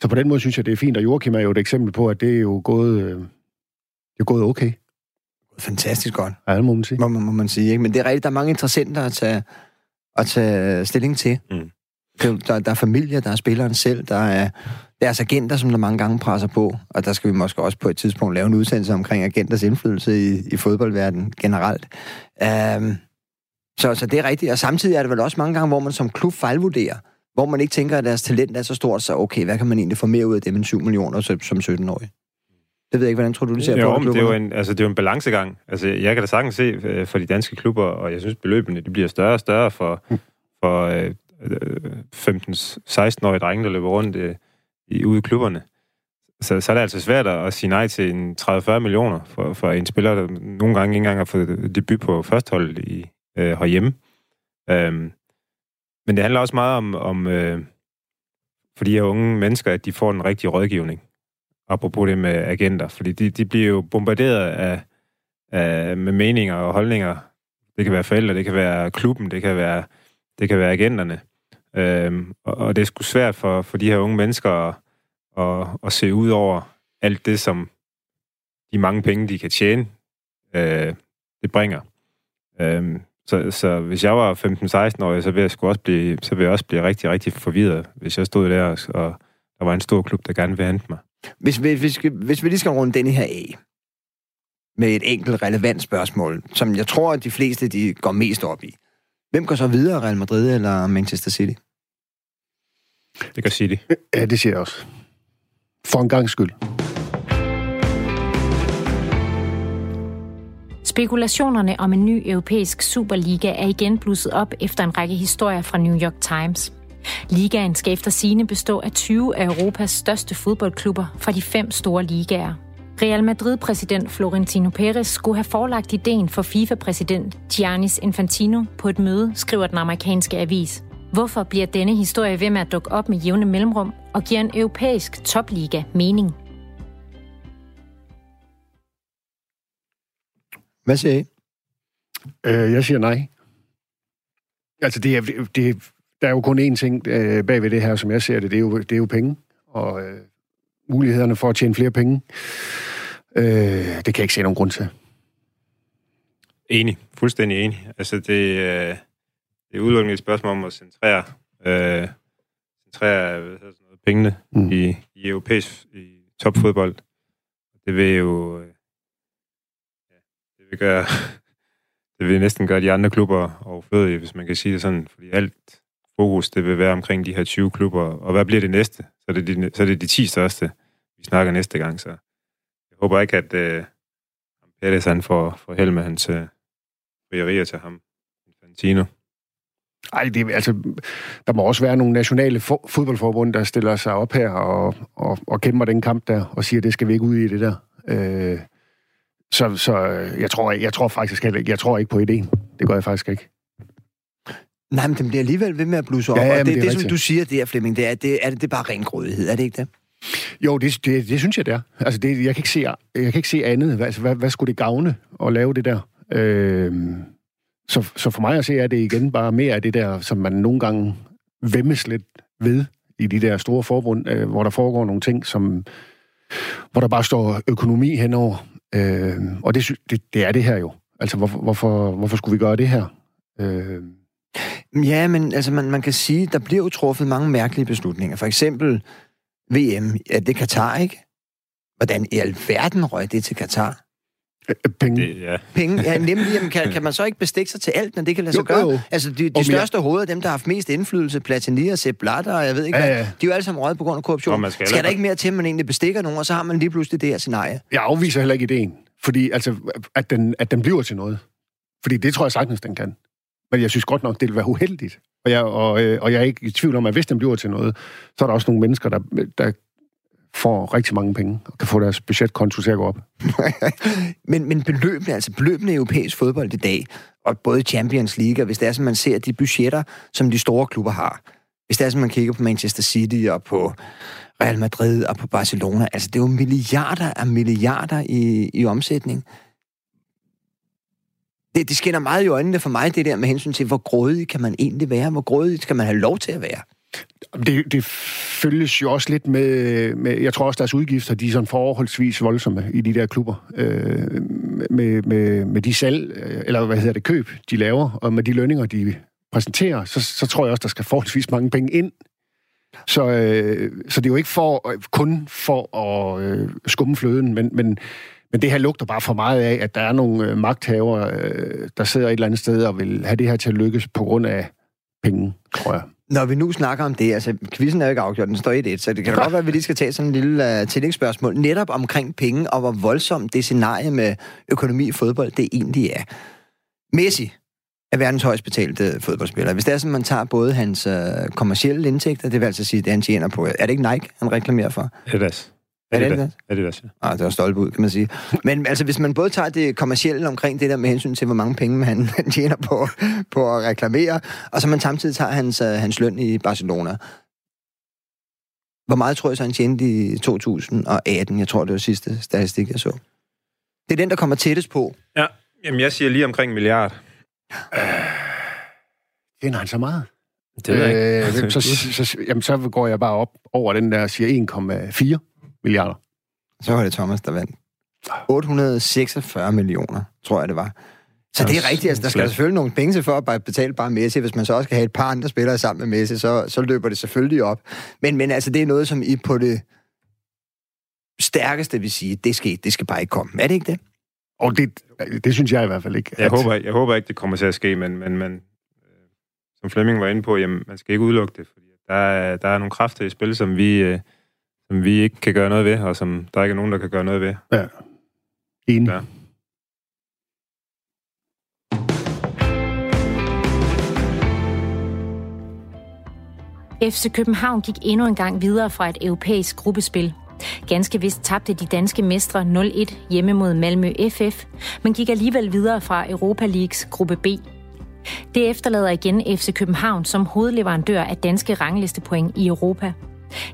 [SPEAKER 3] Så på den måde synes jeg, det er fint, og Joachim er jo et eksempel på, at det er jo gået, øh, det er gået okay.
[SPEAKER 2] Fantastisk godt.
[SPEAKER 3] Ja, det må man sige.
[SPEAKER 2] Må, må man sige. Ikke? Men det er rigtigt, der er mange interessenter at tage, at tage stilling til. Mm. Der, der er familie, der er spilleren selv, der er deres agenter, som der mange gange presser på, og der skal vi måske også på et tidspunkt lave en udsendelse omkring agenters indflydelse i, i fodboldverdenen generelt. Um, så, så det er rigtigt, og samtidig er det vel også mange gange, hvor man som klub fejlvurderer, hvor man ikke tænker, at deres talent er så stort, så okay, hvad kan man egentlig få mere ud af dem end 7 millioner som 17-årig? Det ved jeg ikke, hvordan tror du, du ser
[SPEAKER 4] jo,
[SPEAKER 2] på det?
[SPEAKER 4] det er jo en, altså, det er jo en balancegang. Altså, jeg kan da sagtens se øh, for de danske klubber, og jeg synes, beløbene de bliver større og større for, for øh, 15-16-årige drenge, der løber rundt øh, i, ude i klubberne. Så, så er det altså svært at sige nej til en 30-40 millioner for, for en spiller, der nogle gange ikke engang har fået debut på førstehold i, øh, herhjemme. Øhm, men det handler også meget om, om øh, for de her unge mennesker, at de får den rigtige rådgivning. Apropos det med agenter. Fordi de, de bliver jo bombarderet af, af, med meninger og holdninger. Det kan være forældre, det kan være klubben, det kan være, det kan være agenterne. Øhm, og, og det er sgu svært for, for de her unge mennesker at, at, at se ud over alt det, som de mange penge, de kan tjene, øh, det bringer. Øhm, så, så hvis jeg var 15-16 år, så ville jeg, også blive, så ville jeg også blive rigtig, rigtig forvirret, hvis jeg stod der, og der var en stor klub, der gerne ville hente mig.
[SPEAKER 2] Hvis, hvis, hvis, hvis vi lige skal runde den her af, med et enkelt relevant spørgsmål, som jeg tror, at de fleste de går mest op i. Hvem går så videre, Real Madrid eller Manchester City?
[SPEAKER 4] Det gør City.
[SPEAKER 3] Ja, det siger jeg også. For en gang skyld.
[SPEAKER 1] Spekulationerne om en ny europæisk Superliga er igen blusset op efter en række historier fra New York Times. Ligaen skal efter sine bestå af 20 af Europas største fodboldklubber fra de fem store ligaer. Real Madrid-præsident Florentino Perez skulle have forelagt ideen for FIFA-præsident Giannis Infantino på et møde, skriver den amerikanske avis. Hvorfor bliver denne historie ved med at dukke op med jævne mellemrum og giver en europæisk topliga mening?
[SPEAKER 2] Hvad siger I?
[SPEAKER 3] Øh, jeg siger nej. Altså, det er, det, der er jo kun én ting øh, bag ved det her, som jeg ser det. Det er jo, det er jo penge. Og øh, mulighederne for at tjene flere penge. Øh, det kan jeg ikke se nogen grund til.
[SPEAKER 4] Enig. Fuldstændig enig. Altså, det, øh, det er udelukkende et spørgsmål om at centrere, øh, centrere hvad sådan noget, pengene mm. i, i europæisk i topfodbold. Det vil jo... Øh, det vil det vil næsten gøre de andre klubber overflødige, hvis man kan sige det sådan, fordi alt fokus, det vil være omkring de her 20 klubber. Og hvad bliver det næste? Så er det de, så er det de 10 største, vi snakker næste gang. Så jeg håber ikke, at øh, Pettis han får, får held med hans øh, frierier til ham. Infantino.
[SPEAKER 3] Ej, det, altså, der må også være nogle nationale fo- fodboldforbund, der stiller sig op her og, og, og kæmper den kamp der, og siger, at det skal vi ikke ud i det der. Øh, så så jeg, tror, jeg tror faktisk jeg, jeg tror ikke på ideen. Det gør jeg faktisk ikke.
[SPEAKER 2] Nej, men den bliver alligevel ved med at blusse op.
[SPEAKER 3] Ja, ja,
[SPEAKER 2] og det,
[SPEAKER 3] det,
[SPEAKER 2] det, som du siger, det er, Flemming, det er, det, er det, det er bare ren grådighed, er det ikke det?
[SPEAKER 3] Jo, det, det, det synes jeg, det er. Altså, det, jeg, kan ikke se, jeg kan ikke se andet. Altså, hvad, hvad skulle det gavne at lave det der? Øh, så, så for mig at se, er det igen bare mere af det der, som man nogle gange vemmes lidt ved i de der store forbund, øh, hvor der foregår nogle ting, som, hvor der bare står økonomi henover. Øh, og det, det, det er det her jo. Altså, hvorfor, hvorfor, hvorfor skulle vi gøre det her? Øh,
[SPEAKER 2] Ja, men altså, man, man kan sige, der bliver jo truffet mange mærkelige beslutninger. For eksempel VM, ja, det er Katar, ikke? Hvordan i alverden røg det til Katar? [laughs]
[SPEAKER 3] Penge.
[SPEAKER 4] Det, ja.
[SPEAKER 2] Penge, ja, nemlig, jamen, kan, kan man så ikke bestikke sig til alt, når det kan lade sig
[SPEAKER 3] Jo,
[SPEAKER 2] gøre?
[SPEAKER 3] jo.
[SPEAKER 2] Altså, de, de største hoveder, dem, der har haft mest indflydelse, Platini og Sepp Blatter, og jeg ved ikke
[SPEAKER 3] Ja,
[SPEAKER 2] hvad,
[SPEAKER 3] ja.
[SPEAKER 2] de er jo alle sammen røget på grund af korruption.
[SPEAKER 4] Og man skal
[SPEAKER 2] skal der ikke mere til, at man egentlig bestikker nogen, og så har man lige pludselig det her scenarie?
[SPEAKER 3] Jeg afviser heller ikke ideen. Fordi, altså, at den, at den bliver til noget. Fordi det tror jeg sagtens, den kan. Men jeg synes godt nok, det vil være uheldigt, Og jeg, og, øh, og jeg er ikke i tvivl om, at hvis den bliver til noget, så er der også nogle mennesker, der, der får rigtig mange penge og kan få deres budgetkonto til at gå op. [laughs]
[SPEAKER 2] men, men beløbene, altså beløbene i europæisk fodbold i dag, og både Champions League, og hvis det er, som man ser de budgetter, som de store klubber har, hvis det er, som man kigger på Manchester City og på Real Madrid og på Barcelona, altså det er jo milliarder af milliarder i, i omsætning. Det, det skinner meget i øjnene for mig, det der med hensyn til, hvor grådig kan man egentlig være? Hvor grådig skal man have lov til at være?
[SPEAKER 3] Det, det følges jo også lidt med, med, jeg tror også, deres udgifter, de er sådan forholdsvis voldsomme i de der klubber. Øh, med, med, med de salg, øh, eller hvad hedder det, køb, de laver, og med de lønninger, de præsenterer, så, så tror jeg også, der skal forholdsvis mange penge ind. Så, øh, så det er jo ikke for, kun for at øh, skumme fløden, men, men, men det her lugter bare for meget af, at der er nogle øh, magthavere, øh, der sidder et eller andet sted og vil have det her til at lykkes på grund af penge, tror jeg.
[SPEAKER 2] Når vi nu snakker om det, altså quizzen er jo ikke afgjort, den står 1-1, så det kan godt være, at vi lige skal tage sådan en lille uh, tillægsspørgsmål, netop omkring penge, og hvor voldsomt det scenarie med økonomi i fodbold, det egentlig er. Messi er verdens højst betalte øh, fodboldspiller. Hvis det er sådan, man tager både hans uh, kommercielle indtægter, det vil altså sige, det han tjener på. Er det ikke Nike, han reklamerer for?
[SPEAKER 4] Adidas.
[SPEAKER 2] Er det det?
[SPEAKER 4] Adidas, ja.
[SPEAKER 2] Ah, det var stolt ud, kan man sige. Men altså, hvis man både tager det kommercielle omkring det der med hensyn til, hvor mange penge han, han [laughs] tjener på, på at reklamere, og så man samtidig tager hans, uh, hans løn i Barcelona. Hvor meget tror jeg så, han tjente i 2018? Jeg tror, det var sidste statistik, jeg så. Det er den, der kommer tættest på.
[SPEAKER 4] Ja, jamen jeg siger lige omkring en milliard.
[SPEAKER 3] Øh, tjener han så meget?
[SPEAKER 4] Det ved jeg ikke.
[SPEAKER 3] Øh, så, [laughs] så, så, jamen, så går jeg bare op over den der, siger 1,4 milliarder.
[SPEAKER 2] Så var det Thomas, der vandt. 846 millioner, tror jeg, det var. Så det er rigtigt, altså, der skal selvfølgelig nogle penge til for at bare betale bare Messi. Hvis man så også skal have et par andre spillere sammen med Messi, så, så løber det selvfølgelig op. Men, men altså, det er noget, som I på det stærkeste vil sige, det skal, det skal bare ikke komme. Er det ikke det?
[SPEAKER 3] Og det, det synes jeg i hvert fald ikke.
[SPEAKER 4] Jeg, at... håber, jeg håber ikke, det kommer til at ske, men, men, men øh, som Flemming var inde på, jamen, man skal ikke udelukke det, fordi der er, der er nogle kræfter i spil, som vi, øh, som vi ikke kan gøre noget ved, og som der ikke er nogen, der kan gøre noget ved.
[SPEAKER 3] Ja. Enig. Ja.
[SPEAKER 1] FC København gik endnu en gang videre fra et europæisk gruppespil. Ganske vist tabte de danske mestre 0-1 hjemme mod Malmø FF, men gik alligevel videre fra Europa Leagues gruppe B. Det efterlader igen FC København som hovedleverandør af danske ranglistepoint i Europa.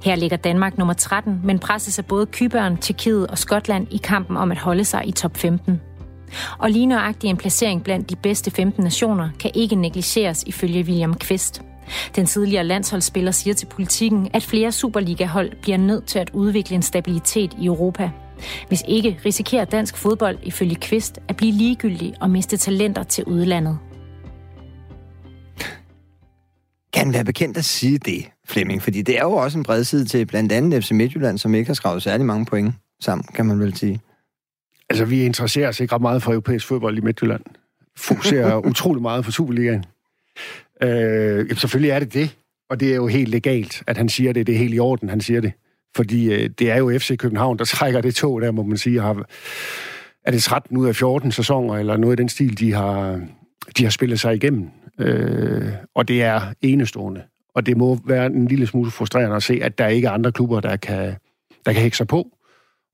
[SPEAKER 1] Her ligger Danmark nummer 13, men presses af både Kyberen, Tjekkiet og Skotland i kampen om at holde sig i top 15. Og lige nøjagtig en placering blandt de bedste 15 nationer kan ikke negligeres ifølge William Kvist. Den tidligere landsholdsspiller siger til politikken, at flere Superliga-hold bliver nødt til at udvikle en stabilitet i Europa. Hvis ikke risikerer dansk fodbold ifølge Kvist at blive ligegyldig og miste talenter til udlandet.
[SPEAKER 2] Kan være bekendt at sige det, Flemming? Fordi det er jo også en bred side til blandt andet FC Midtjylland, som ikke har skrevet særlig mange point sammen, kan man vel sige.
[SPEAKER 3] Altså, vi interesserer os ikke ret meget for europæisk fodbold i Midtjylland. Fokuserer [laughs] utrolig meget på Superligaen. Øh, selvfølgelig er det det, og det er jo helt legalt, at han siger det. Det er helt i orden, han siger det. Fordi øh, det er jo FC København, der trækker det tog der, må man sige. Har, er det 13 ud af 14 sæsoner, eller noget i den stil, de har, de har spillet sig igennem. Øh, og det er enestående. Og det må være en lille smule frustrerende at se, at der ikke er andre klubber, der kan, der kan hække sig på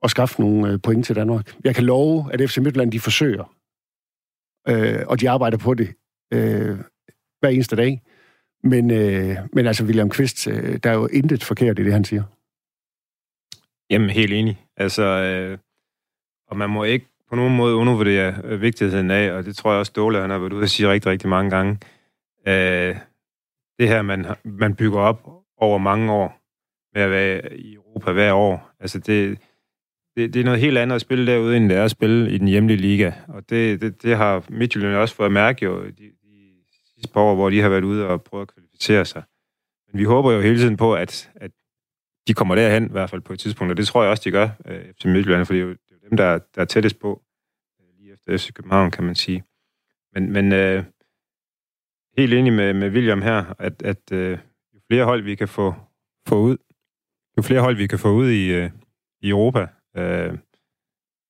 [SPEAKER 3] og skaffe nogle øh, point til Danmark. Jeg kan love, at FC Midtjylland, de forsøger. Øh, og de arbejder på det øh, hver eneste dag. Men, øh, men altså, William Kvist, øh, der er jo intet forkert i det, han siger.
[SPEAKER 4] Jamen, helt enig. Altså, øh, og man må ikke på nogen måde undervurdere øh, vigtigheden af, og det tror jeg også, Ståle, han har været ude at sige rigtig, rigtig mange gange. Øh, det her, man, man bygger op over mange år med at være i Europa hver år. Altså, det, det, det er noget helt andet at spille derude, end det er at spille i den hjemlige liga. Og det, det, det har Midtjylland også fået at mærke jo, de, sidste par år, hvor de har været ude og prøvet at kvalificere sig. Men vi håber jo hele tiden på, at, at de kommer derhen, i hvert fald på et tidspunkt, og det tror jeg også, de gør øh, FC efter Midtjylland, for det er jo, det er dem, der, der er tættest på, øh, lige efter FC København, kan man sige. Men, men øh, helt enig med, med William her, at, at øh, jo flere hold vi kan få, få ud, jo flere hold vi kan få ud i, øh, i Europa, øh,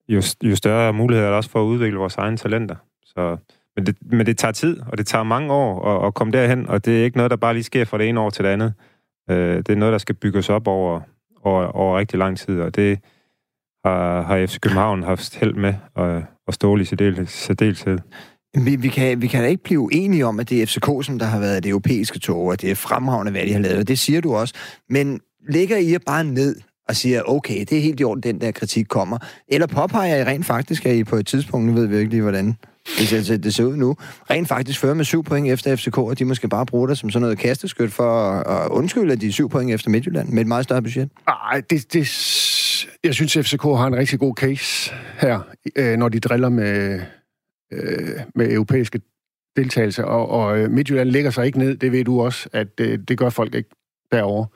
[SPEAKER 4] jo, jo større muligheder er der også for at udvikle vores egne talenter. Så men, det, men det tager tid, og det tager mange år at, at komme derhen, og det er ikke noget, der bare lige sker fra det ene år til det andet. Øh, det er noget, der skal bygges op over, over, over rigtig lang tid, og det har, har FC København haft held med, og, og Ståle i særdeleshed.
[SPEAKER 2] Vi, vi, kan, vi kan da ikke blive enige om, at det er FCK, som der har været det europæiske tog, og det er fremragende, hvad de har lavet. Det siger du også. Men ligger I bare ned og siger, okay, det er helt i orden, den der kritik kommer? Eller påpeger I rent faktisk, at I på et tidspunkt, nu ved vi ikke lige, hvordan det, det ser ud nu, rent faktisk fører med syv point efter FCK, og de måske bare bruger det som sådan noget kasteskyt for at undskylde, at de er syv point efter Midtjylland med et meget større budget?
[SPEAKER 3] Nej, det, det, jeg synes, FCK har en rigtig god case her, øh, når de driller med, øh, med europæiske deltagelse, og, og øh, Midtjylland lægger sig ikke ned, det ved du også, at øh, det gør folk ikke derovre.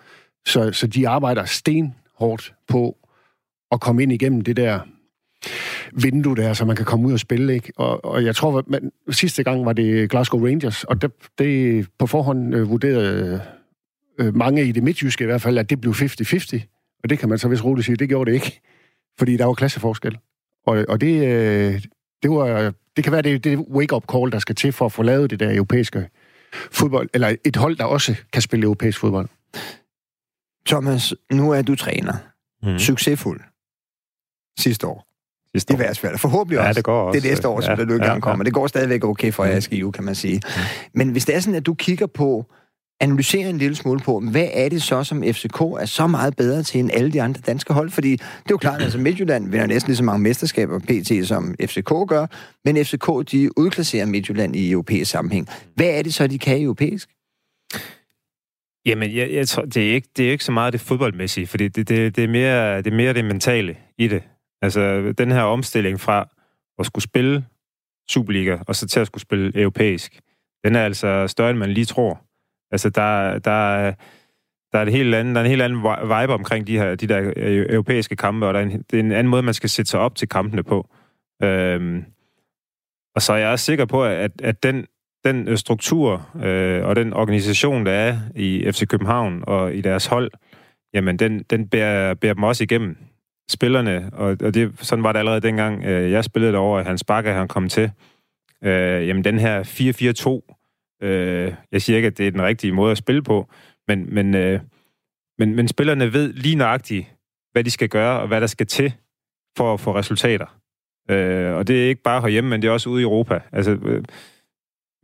[SPEAKER 3] Så, så de arbejder stenhårdt på at komme ind igennem det der vindue der, så man kan komme ud og spille, ikke? Og, og jeg tror, at man, sidste gang var det Glasgow Rangers, og det, det på forhånd øh, vurderede øh, mange i det midtjyske i hvert fald, at det blev 50-50. Og det kan man så vist roligt sige, det gjorde det ikke. Fordi der var klasseforskel. Og, og det, øh, det, var, det kan være det, det wake-up call, der skal til for at få lavet det der europæiske fodbold, eller et hold, der også kan spille europæisk fodbold.
[SPEAKER 2] Thomas, nu er du træner. Mm. Succesfuld. Sidste år. Sidste år. I hvert fald. Forhåbentlig også.
[SPEAKER 4] Ja, det går også.
[SPEAKER 2] Det næste år, som ja, der nu engang ja, kommer. Det går stadigvæk okay for jer, Skive, kan man sige. Mm. Men hvis det er sådan, at du kigger på, analysere en lille smule på, hvad er det så, som FCK er så meget bedre til end alle de andre danske hold? Fordi det er jo klart, at altså Midtjylland vinder næsten lige så mange mesterskaber PT, som FCK gør, men FCK, de udklasserer Midtjylland i europæisk sammenhæng. Hvad er det så, de kan europæisk?
[SPEAKER 4] Jamen, jeg, jeg tror, det er, ikke, det er ikke så meget det fodboldmæssige, fordi det, det, det, er mere, det er mere det mentale i det. Altså, den her omstilling fra at skulle spille Superliga, og så til at skulle spille europæisk, den er altså større, end man lige tror. Altså, der, der, der er et helt andet, der er en helt anden vibe omkring de her de der øh, europæiske kampe, og der er en, det er en anden måde, man skal sætte sig op til kampene på. Øhm, og så er jeg også sikker på, at, at den, den øh, struktur øh, og den organisation, der er i FC København og i deres hold, jamen den, den bærer, bærer dem også igennem spillerne, og, og det, sådan var det allerede dengang, øh, jeg spillede derovre, at Hans Bakker, han kom til. Øh, jamen den her 4-4-2, øh, jeg siger ikke, at det er den rigtige måde at spille på, men, men, øh, men, men spillerne ved lige nøjagtigt, hvad de skal gøre, og hvad der skal til for at få resultater. Øh, og det er ikke bare herhjemme, men det er også ude i Europa. Altså, øh,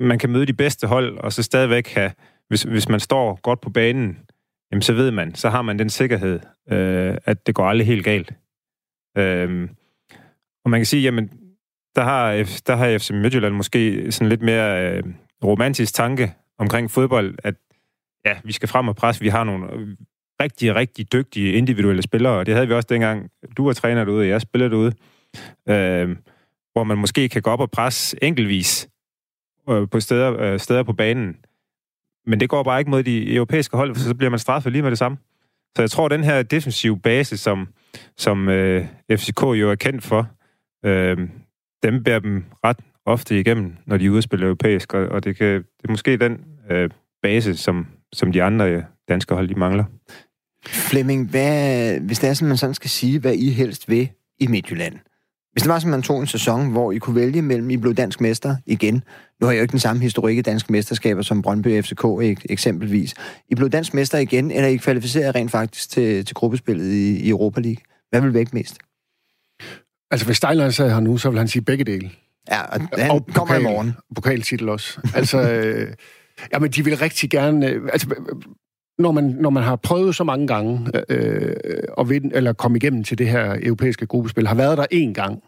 [SPEAKER 4] man kan møde de bedste hold, og så stadigvæk have, hvis, hvis man står godt på banen, jamen så ved man, så har man den sikkerhed, øh, at det går aldrig helt galt. Øh, og man kan sige, jamen, der har, der har FC Midtjylland måske sådan lidt mere øh, romantisk tanke omkring fodbold, at ja, vi skal frem og presse, vi har nogle rigtig, rigtig dygtige individuelle spillere, og det havde vi også dengang, du var træner derude, og jeg spiller derude, øh, hvor man måske kan gå op og presse enkeltvis øh, på steder, øh, steder på banen, men det går bare ikke mod de europæiske hold, for så bliver man straffet lige med det samme. Så jeg tror, at den her defensive base, som, som øh, FCK jo er kendt for, øh, dem bærer dem ret ofte igennem, når de er ude at spille europæisk, og, og det, kan, det er måske den øh, base, som, som de andre øh, danske hold, de mangler.
[SPEAKER 2] Flemming, hvad, hvis det er sådan, man sådan skal sige, hvad I helst vil i Midtjylland, hvis det var, som man tog en sæson, hvor I kunne vælge mellem, I blev dansk mester igen. Nu har jeg jo ikke den samme historik i danske mesterskaber som Brøndby FCK eksempelvis. I blev dansk mester igen, eller I kvalificeret rent faktisk til, til gruppespillet i, i Europa League. Hvad vil væk mest?
[SPEAKER 3] Altså, hvis Stejleren sad her nu, så vil han sige begge dele.
[SPEAKER 2] Ja, og han og kommer pokal, i morgen.
[SPEAKER 3] Pokaltitel også. altså, [laughs] øh, jamen, de vil rigtig gerne... Øh, altså, når man, når man har prøvet så mange gange øh, at vinde, eller komme igennem til det her europæiske gruppespil, har været der én gang,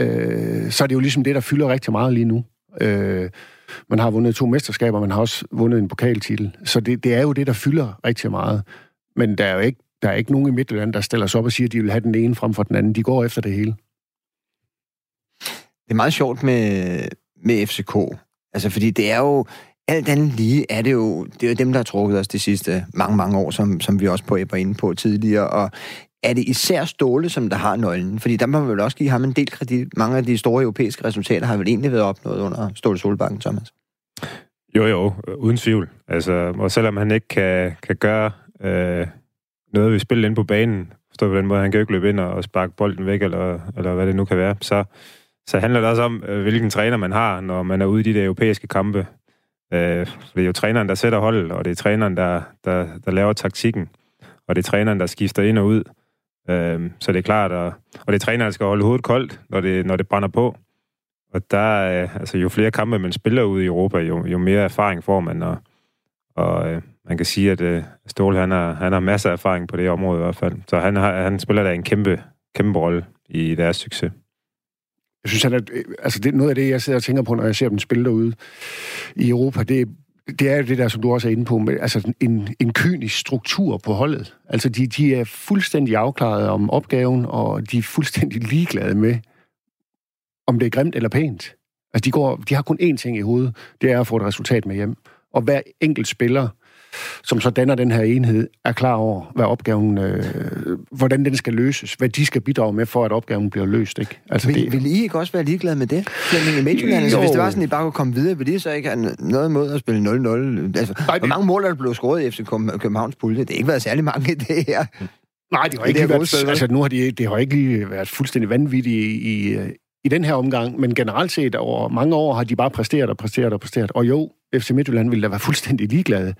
[SPEAKER 3] øh, så er det jo ligesom det, der fylder rigtig meget lige nu. Øh, man har vundet to mesterskaber, man har også vundet en pokaltitel. Så det, det er jo det, der fylder rigtig meget. Men der er jo ikke, der er ikke nogen i Midtjylland, der stiller sig op og siger, at de vil have den ene frem for den anden. De går efter det hele.
[SPEAKER 2] Det er meget sjovt med, med FCK. Altså, fordi det er jo alt andet lige er det jo, det er jo dem, der har trukket os de sidste mange, mange år, som, som vi også på var inde på tidligere, og er det især Ståle, som der har nøglen? Fordi der må man vel også give ham en del kredit. Mange af de store europæiske resultater har vel egentlig været opnået under Ståle Solbakken, Thomas?
[SPEAKER 4] Jo, jo, uden tvivl. Altså, og selvom han ikke kan, kan gøre øh, noget ved spillet inde på banen, forstår på den måde, han kan jo ikke løbe ind og sparke bolden væk, eller, eller hvad det nu kan være, så, så handler det også om, øh, hvilken træner man har, når man er ude i de der europæiske kampe. Øh, det er jo træneren, der sætter holdet, og det er træneren, der, der, der laver taktikken, og det er træneren, der skifter ind og ud. Øh, så det er klart, og, og det er træneren, der skal holde hovedet koldt, når det, når det brænder på. Og der, øh, altså, jo flere kampe man spiller ude i Europa, jo, jo mere erfaring får man, og, og øh, man kan sige, at øh, Ståle, han har, han har masser af erfaring på det område i hvert fald. Så han, har, han spiller da en kæmpe, kæmpe rolle i deres succes.
[SPEAKER 3] Jeg synes, at altså det, noget af det, jeg sidder og tænker på, når jeg ser dem spille derude i Europa, det, det er jo det der, som du også er inde på, med, altså en, en kynisk struktur på holdet. Altså de, de er fuldstændig afklaret om opgaven, og de er fuldstændig ligeglade med, om det er grimt eller pænt. Altså de, går, de har kun én ting i hovedet, det er at få et resultat med hjem. Og hver enkelt spiller som så danner den her enhed, er klar over, hvad opgaven, øh, hvordan den skal løses, hvad de skal bidrage med, for at opgaven bliver løst. Ikke?
[SPEAKER 2] Altså, vil, det... vil I ikke også være ligeglade med det? Flemming i Midtjylland? Altså, hvis det var sådan, at I bare kunne komme videre, vil I så ikke have noget imod at spille 0-0? Altså, Nej, hvor mange mål er der blevet scoret i FC Københavns pulje? Det har ikke været særlig mange i [laughs] det her.
[SPEAKER 3] Nej, det har ikke det været, altså, nu har de, det har ikke lige været fuldstændig vanvittigt i, i, i den her omgang, men generelt set over mange år har de bare præsteret og præsteret og præsteret. Og jo, FC Midtjylland ville da være fuldstændig ligeglade,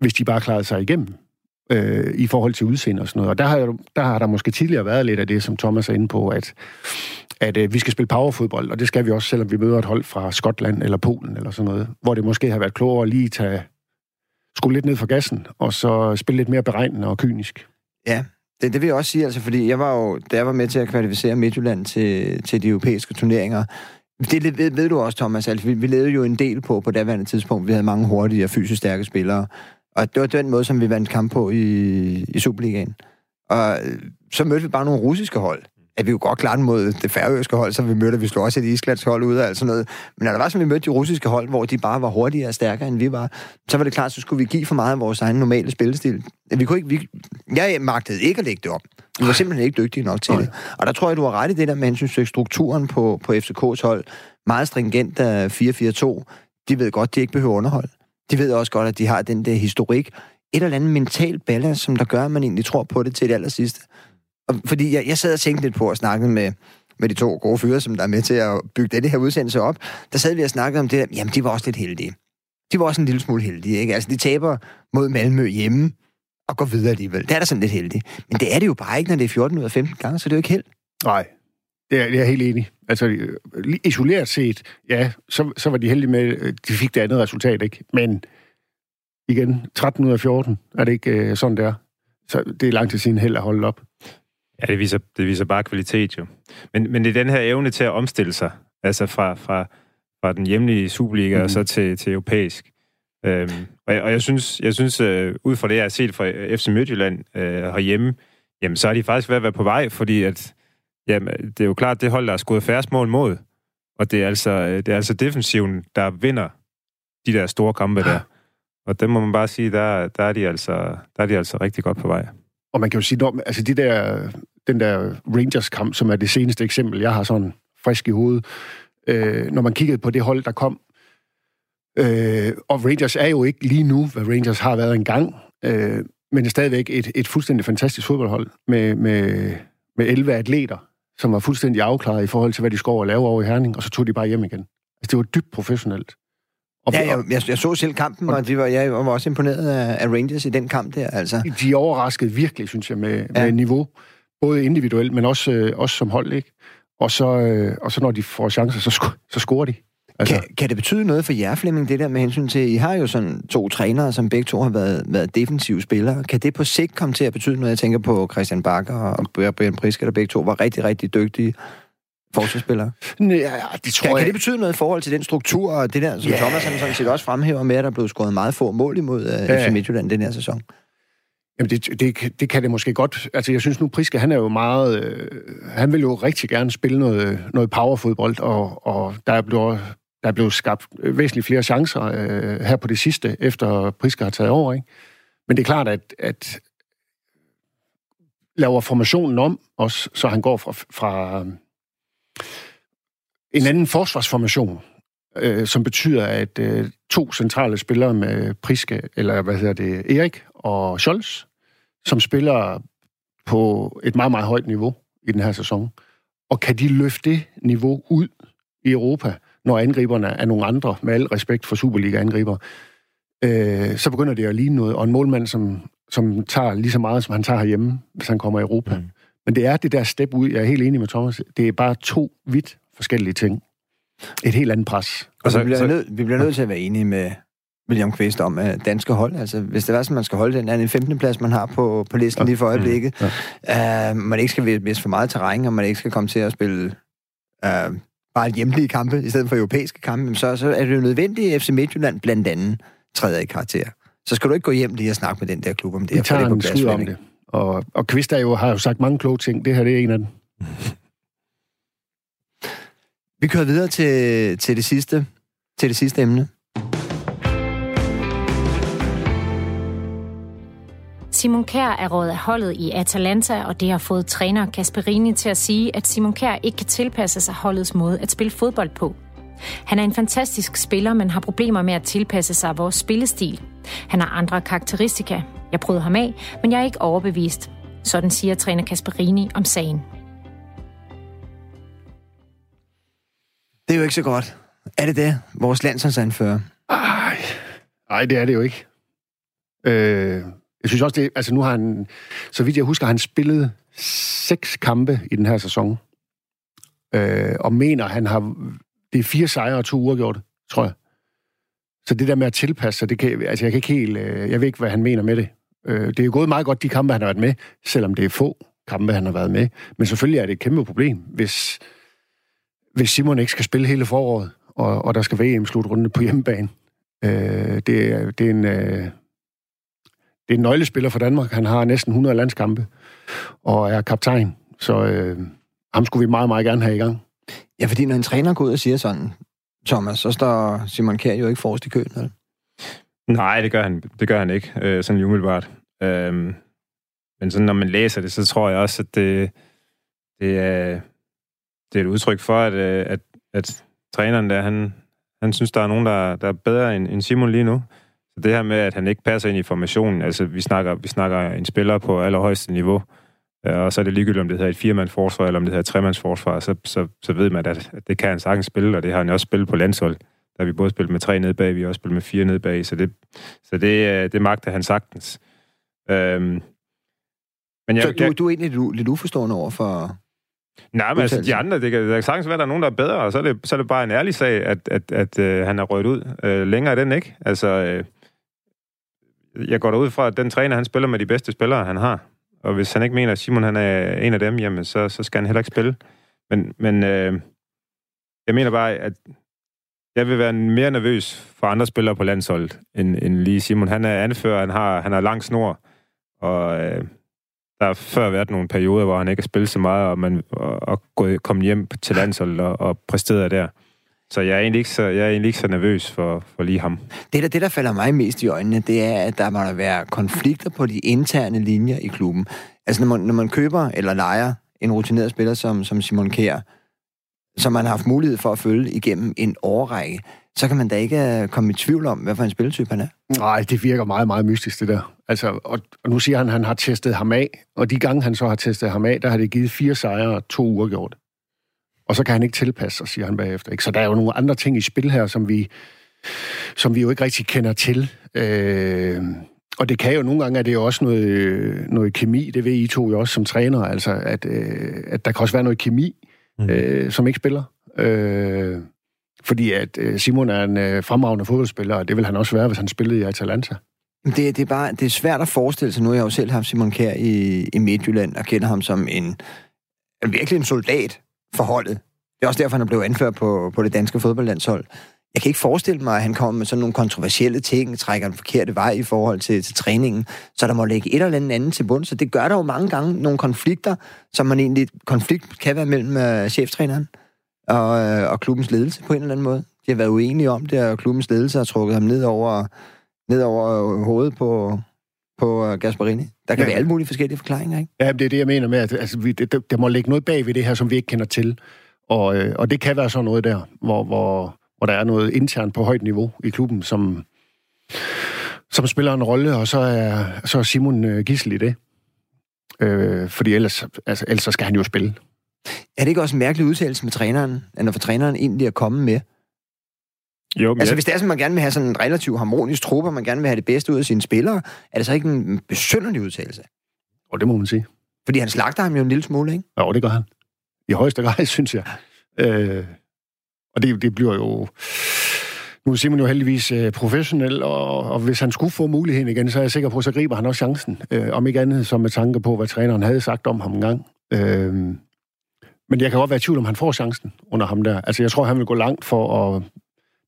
[SPEAKER 3] hvis de bare klarede sig igennem øh, i forhold til udseende og sådan noget. Og der har, der har der måske tidligere været lidt af det, som Thomas er inde på, at, at øh, vi skal spille powerfodbold, og det skal vi også, selvom vi møder et hold fra Skotland eller Polen eller sådan noget, hvor det måske har været klogere at lige tage skrue lidt ned for gassen, og så spille lidt mere beregnende og kynisk.
[SPEAKER 2] Ja, det, det vil jeg også sige, altså, fordi jeg var jo, da jeg var med til at kvalificere Midtjylland til, til de europæiske turneringer, det ved, ved du også, Thomas, altså, vi, vi levede jo en del på på daværende tidspunkt. Vi havde mange hurtige og fysisk stærke spillere. Og det var den måde, som vi vandt kamp på i, i Superligaen. Og øh, så mødte vi bare nogle russiske hold. At vi jo godt klare mod det færøske hold, så vi mødte, vi slog også et islandsk hold ud af alt sådan noget. Men når der var som vi mødte de russiske hold, hvor de bare var hurtigere og stærkere, end vi var, så var det klart, så skulle vi give for meget af vores egen normale spillestil. Vi kunne ikke, vi, jeg magtede ikke at lægge det op. Vi var simpelthen ikke dygtige nok til det. Og der tror jeg, du har ret i det der med hensyn til strukturen på, på FCK's hold. Meget stringent af 4-4-2. De ved godt, de ikke behøver underhold. De ved også godt, at de har den der historik. Et eller andet mental ballast, som der gør, at man egentlig tror på det til det aller sidste. Og fordi jeg, jeg sad og tænkte lidt på at snakke med, med de to gode fyre, som der er med til at bygge denne her udsendelse op. Der sad vi og snakkede om det der, jamen de var også lidt heldige. De var også en lille smule heldige, ikke? Altså, de taber mod Malmø hjemme og går videre alligevel. Det er da sådan lidt heldigt. Men det er det jo bare ikke, når det er 14 ud af 15 gange, så det er jo ikke held.
[SPEAKER 3] Nej, det er, det er jeg helt enig. Altså, isoleret set, ja, så, så var de heldige med, at de fik det andet resultat, ikke? Men igen, 13 ud af 14, er det ikke øh, sådan, der? Så det er lang tid siden held at holde op.
[SPEAKER 4] Ja, det viser, det viser bare kvalitet jo. Men, men det er den her evne til at omstille sig, altså fra, fra, fra den hjemlige Superliga mm. og så til, til europæisk. Øhm, og, jeg, og jeg synes, jeg synes øh, ud fra det, jeg har set fra FC Midtjylland øh, herhjemme, jamen så er de faktisk ved at være på vej, fordi at Jamen, det er jo klart, det hold, der har skudt færre mål mod. Og det er, altså, øh, det er altså defensiven, der vinder de der store kampe der. Og det må man bare sige, der, der, er, de altså, der er de altså rigtig godt på vej.
[SPEAKER 3] Og man kan jo sige, når, altså de der, den der Rangers-kamp, som er det seneste eksempel, jeg har sådan frisk i hovedet, øh, når man kiggede på det hold, der kom, øh, og Rangers er jo ikke lige nu, hvad Rangers har været engang, øh, men er stadigvæk et, et fuldstændig fantastisk fodboldhold med, med, med 11 atleter, som var fuldstændig afklaret i forhold til, hvad de skulle over og lave over i Herning, og så tog de bare hjem igen. Altså, det var dybt professionelt.
[SPEAKER 2] Og, ja, jeg, jeg, jeg så selv kampen, og, og de var, jeg var også imponeret af, af Rangers i den kamp der. Altså.
[SPEAKER 3] De overraskede virkelig, synes jeg, med, ja. med niveau. Både individuelt, men også, øh, også som hold, ikke? Og så, øh, og så når de får chancer, så, så scorer de.
[SPEAKER 2] Altså... Kan, kan det betyde noget for jer, Flemming, det der med hensyn til, I har jo sådan to trænere, som begge to har været, været defensive spillere. Kan det på sigt komme til at betyde noget? Jeg tænker på Christian Bakker og Brian Priske, der begge to var rigtig, rigtig dygtige forsvarsspillere. [laughs]
[SPEAKER 3] Ja, det tror
[SPEAKER 2] kan,
[SPEAKER 3] jeg...
[SPEAKER 2] kan det betyde noget i forhold til den struktur og det der, som ja. Thomas han sådan set også fremhæver med, at der blev skåret meget få mål imod uh, ja. FC Midtjylland den her sæson?
[SPEAKER 3] Jamen, det, det, det kan det måske godt. Altså, jeg synes nu, Priske, han er jo meget... Øh, han vil jo rigtig gerne spille noget, noget powerfodbold, og, og der er blevet der er blevet skabt øh, væsentligt flere chancer øh, her på det sidste, efter Prisker har taget over. Ikke? Men det er klart, at, at laver formationen om, også, så han går fra, fra øh, en anden forsvarsformation, øh, som betyder, at øh, to centrale spillere med Priske, eller hvad hedder det, Erik og Scholz, som spiller på et meget, meget højt niveau i den her sæson. Og kan de løfte det niveau ud i Europa, når angriberne er nogle andre, med al respekt for Superliga-angriber, øh, så begynder det at ligne noget. Og en målmand, som, som tager lige så meget, som han tager herhjemme, hvis han kommer i Europa. Mm. Men det er det der step ud, jeg er helt enig med Thomas, det er bare to vidt forskellige ting. Et helt andet pres.
[SPEAKER 2] Og så, vi, bliver nød, vi bliver nødt til at være enige med William Kvist om at danske hold. Altså, hvis det er sådan, man skal holde den der 15. plads, man har på, på listen ja. lige for øjeblikket, ja. uh, man ikke skal miste for meget terræn, og man ikke skal komme til at spille uh, bare hjemlige kampe, i stedet for europæiske kampe, så, så er det jo nødvendigt, at FC Midtjylland blandt andet træder i karakter. Så skal du ikke gå hjem lige og snakke med den der klub om det.
[SPEAKER 3] Vi tager en skud om det. Og, og Kvist jo, har jo sagt mange kloge ting. Det her det er en af dem. [laughs]
[SPEAKER 2] Vi kører videre til, til, det sidste, til det sidste emne.
[SPEAKER 1] Simon Kjær er rådet af holdet i Atalanta, og det har fået træner Kasperini til at sige, at Simon Kjær ikke kan tilpasse sig holdets måde at spille fodbold på. Han er en fantastisk spiller, men har problemer med at tilpasse sig vores spillestil. Han har andre karakteristika. Jeg prøvede ham af, men jeg er ikke overbevist. Sådan siger træner Kasperini om sagen.
[SPEAKER 2] Det er jo ikke så godt. Er det det, vores landsholdsanfører?
[SPEAKER 3] Ej, Ej, det er det jo ikke. Øh, jeg synes også, det, altså nu har han, så vidt jeg husker, han spillet seks kampe i den her sæson. Øh, og mener, han har, det er fire sejre og to uafgjort, tror jeg. Så det der med at tilpasse sig, det kan, altså jeg kan ikke helt, øh, jeg ved ikke, hvad han mener med det. Øh, det er jo gået meget godt, de kampe, han har været med, selvom det er få kampe, han har været med. Men selvfølgelig er det et kæmpe problem, hvis, hvis Simon ikke skal spille hele foråret, og, og der skal være EM-slutrunde på hjemmebane. Øh, det, er, det er en... Øh, det er en nøglespiller for Danmark. Han har næsten 100 landskampe og er kaptajn. Så øh, ham skulle vi meget, meget gerne have i gang.
[SPEAKER 2] Ja, fordi når en træner går ud og siger sådan, Thomas, så står Simon Kjær jo ikke forrest i køen, eller?
[SPEAKER 4] Nej, det gør han, det gør han ikke, øh, sådan umiddelbart. Øhm, men sådan, når man læser det, så tror jeg også, at det, det, er, det er et udtryk for, at, øh, at, at træneren der, han, han synes, der er nogen, der, der er bedre end, end Simon lige nu. Det her med, at han ikke passer ind i formationen, altså vi snakker, vi snakker en spiller på allerhøjeste niveau, øh, og så er det ligegyldigt, om det hedder et firemandsforsvar, eller om det hedder et tremandsforsvar, så, så, så ved man, at, at det kan han sagtens spille, og det har han også spillet på landshold. Der vi både spillet med tre ned bag, vi har også spillet med fire ned bag, så det, så det, øh, det magter han sagtens. Øhm,
[SPEAKER 2] men jeg, så du, jeg, du er egentlig lidt uforstående over for...
[SPEAKER 4] Nej, men altså, de andre, det kan, der kan sagtens være, at der er nogen, der er bedre, og så er det, så er det bare en ærlig sag, at, at, at, at uh, han er røget ud. Uh, længere er den ikke. Altså, uh, jeg går derud fra, at den træner, han spiller med de bedste spillere, han har. Og hvis han ikke mener, at Simon han er en af dem, jamen, så, så skal han heller ikke spille. Men, men øh, jeg mener bare, at jeg vil være mere nervøs for andre spillere på landsholdet, end, end lige Simon. Han er anfører, han har, han har lang snor, og øh, der har før været nogle perioder, hvor han ikke har spillet så meget, og, man, og, og gået, hjem til landsholdet og, og præsteret der. Så jeg er egentlig ikke så, jeg er egentlig ikke så nervøs for, for lige ham.
[SPEAKER 2] Det der, det, der falder mig mest i øjnene, det er, at der må der være konflikter på de interne linjer i klubben. Altså, når man, når man køber eller leger en rutineret spiller som, som Simon Kjær, som man har haft mulighed for at følge igennem en årrække, så kan man da ikke øh, komme i tvivl om, hvad for en spilletype han er.
[SPEAKER 3] Nej, det virker meget, meget mystisk, det der. Altså, og, og nu siger han, at han har testet ham af, og de gange, han så har testet ham af, der har det givet fire sejre og to uger gjort. Og så kan han ikke tilpasse sig, siger han bagefter. Ikke? Så der er jo nogle andre ting i spil her, som vi, som vi jo ikke rigtig kender til. Øh, og det kan jo nogle gange, at det er også noget, noget kemi, det ved I to jo også som træner, altså at, øh, at der kan også være noget kemi, mm. øh, som ikke spiller. Øh, fordi at øh, Simon er en øh, fremragende fodboldspiller, og det vil han også være, hvis han spillede i Atalanta.
[SPEAKER 2] Det, det, er bare, det er svært at forestille sig. Nu har jeg jo selv haft Simon Kjær i, i Midtjylland, og kender ham som en virkelig en soldat for holdet. Det er også derfor, han er blevet anført på, på det danske fodboldlandshold. Jeg kan ikke forestille mig, at han kommer med sådan nogle kontroversielle ting, trækker den forkerte vej i forhold til, til træningen, så der må ligge et eller andet andet til bund. Så det gør der jo mange gange nogle konflikter, som man egentlig... Konflikt kan være mellem øh, cheftræneren og, øh, og klubbens ledelse på en eller anden måde. De har været uenige om det, og klubbens ledelse har trukket ham ned over, ned over øh, hovedet på, på Gasparini. Der kan ja. være alle mulige forskellige forklaringer, ikke?
[SPEAKER 3] Ja, det er det, jeg mener med, at altså, vi, det, der må ligge noget bag ved det her, som vi ikke kender til. Og, øh, og det kan være sådan noget der, hvor, hvor, hvor der er noget internt på højt niveau i klubben, som, som spiller en rolle, og så er, så er Simon øh, gissel i det. Øh, fordi ellers, altså, ellers skal han jo spille.
[SPEAKER 2] Er det ikke også en mærkelig udtalelse med træneren, eller for træneren egentlig at komme med?
[SPEAKER 4] Jo, men
[SPEAKER 2] Altså,
[SPEAKER 4] jeg,
[SPEAKER 2] hvis det er sådan, man gerne vil have sådan en relativt harmonisk truppe, og man gerne vil have det bedste ud af sine spillere, er det så ikke en besynderlig udtalelse?
[SPEAKER 3] Og det må man sige.
[SPEAKER 2] Fordi han slagter ham jo en lille smule, ikke?
[SPEAKER 3] Jo, det gør han. I højeste grad, [laughs] synes jeg. Øh, og det, det bliver jo... Nu er Simon jo heldigvis øh, professionel, og, og hvis han skulle få muligheden igen, så er jeg sikker på, at så griber han også chancen. Øh, om ikke andet som med tanke på, hvad træneren havde sagt om ham en gang. Øh, men jeg kan godt være i tvivl om, han får chancen under ham der. Altså, jeg tror, han vil gå langt for at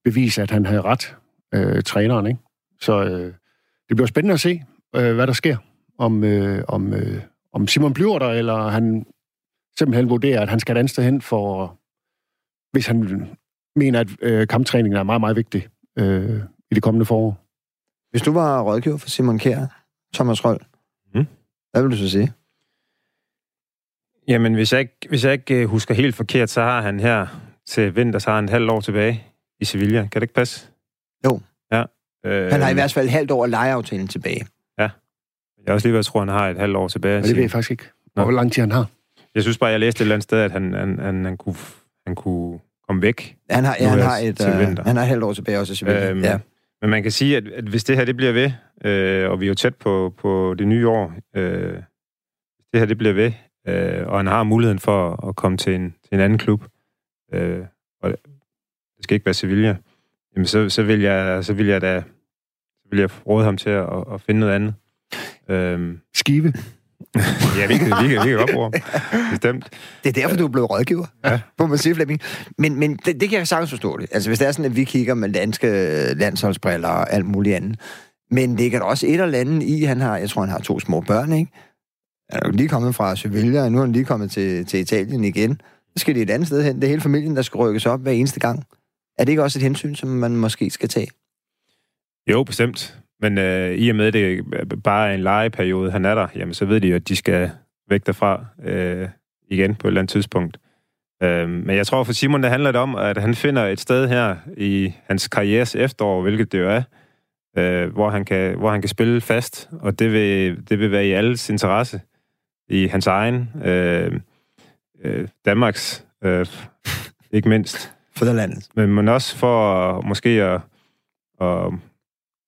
[SPEAKER 3] bevise, at han havde ret, øh, træneren, ikke? Så øh, det bliver spændende at se, øh, hvad der sker. Om, øh, om, øh, om Simon bliver der, eller han simpelthen vurderer, at han skal et andet sted hen for, hvis han mener, at øh, kamptræningen er meget, meget vigtig øh, i det kommende forår.
[SPEAKER 2] Hvis du var rådgiver for Simon Kjær, Thomas Røll,
[SPEAKER 4] Mm.
[SPEAKER 2] hvad vil du så sige?
[SPEAKER 4] jamen, hvis jeg, ikke, hvis jeg ikke øh, husker helt forkert, så har han her til vinter, så har han et halvt år tilbage i Sevilla. Kan det ikke passe?
[SPEAKER 2] Jo.
[SPEAKER 4] Ja. Øh,
[SPEAKER 2] Han har i hvert fald et halvt år af lejeaftalen tilbage.
[SPEAKER 4] Jeg har også lige været, tror, han har et halvt år tilbage.
[SPEAKER 3] Men det ved jeg faktisk ikke, hvor lang tid han har.
[SPEAKER 4] Jeg synes bare, jeg læste et eller andet sted, at han, han, han, han, kunne, han kunne komme væk.
[SPEAKER 2] Han har, ja, han har, et,
[SPEAKER 4] til
[SPEAKER 2] øh,
[SPEAKER 4] vinter.
[SPEAKER 2] han har et halvt år tilbage også i Sevilla.
[SPEAKER 4] Øhm,
[SPEAKER 2] ja.
[SPEAKER 4] Men man kan sige, at, at hvis det her det bliver ved, øh, og vi er jo tæt på, på det nye år, øh, hvis det her det bliver ved, øh, og han har muligheden for at komme til en, til en anden klub, øh, og det skal ikke være Sevilla, jamen så, så, vil jeg, så vil jeg da så vil jeg råde ham til at, at finde noget andet. Øhm,
[SPEAKER 3] Skive. [laughs]
[SPEAKER 4] ja, vi kan, vi kan, vi kan godt bruge ham. Bestemt.
[SPEAKER 2] Det er derfor, du er blevet rådgiver.
[SPEAKER 4] Ja.
[SPEAKER 2] Må man sige, Flemming. Men, men det, det kan jeg sagtens forstå det. Altså, hvis det er sådan, at vi kigger med danske landsholdsbriller og alt muligt andet. Men det kan også et eller andet i, han har, jeg tror, han har to små børn, ikke? Han er jo lige kommet fra Sevilla, og nu er han lige kommet til, til Italien igen. Så skal de et andet sted hen. Det er hele familien, der skal rykkes op hver eneste gang. Er det ikke også et hensyn, som man måske skal tage?
[SPEAKER 4] Jo, bestemt. Men øh, i og med, at det bare er en legeperiode, han er der, jamen så ved de jo, at de skal væk derfra øh, igen på et eller andet tidspunkt. Øh, men jeg tror for Simon, det handler det om, at han finder et sted her i hans karrieres efterår, hvilket det jo er, øh, hvor, han kan, hvor han kan spille fast, og det vil, det vil være i alles interesse, i hans egen, øh, øh, Danmarks, øh, ikke mindst
[SPEAKER 2] Fædrelandet.
[SPEAKER 4] men, men også for måske at, at,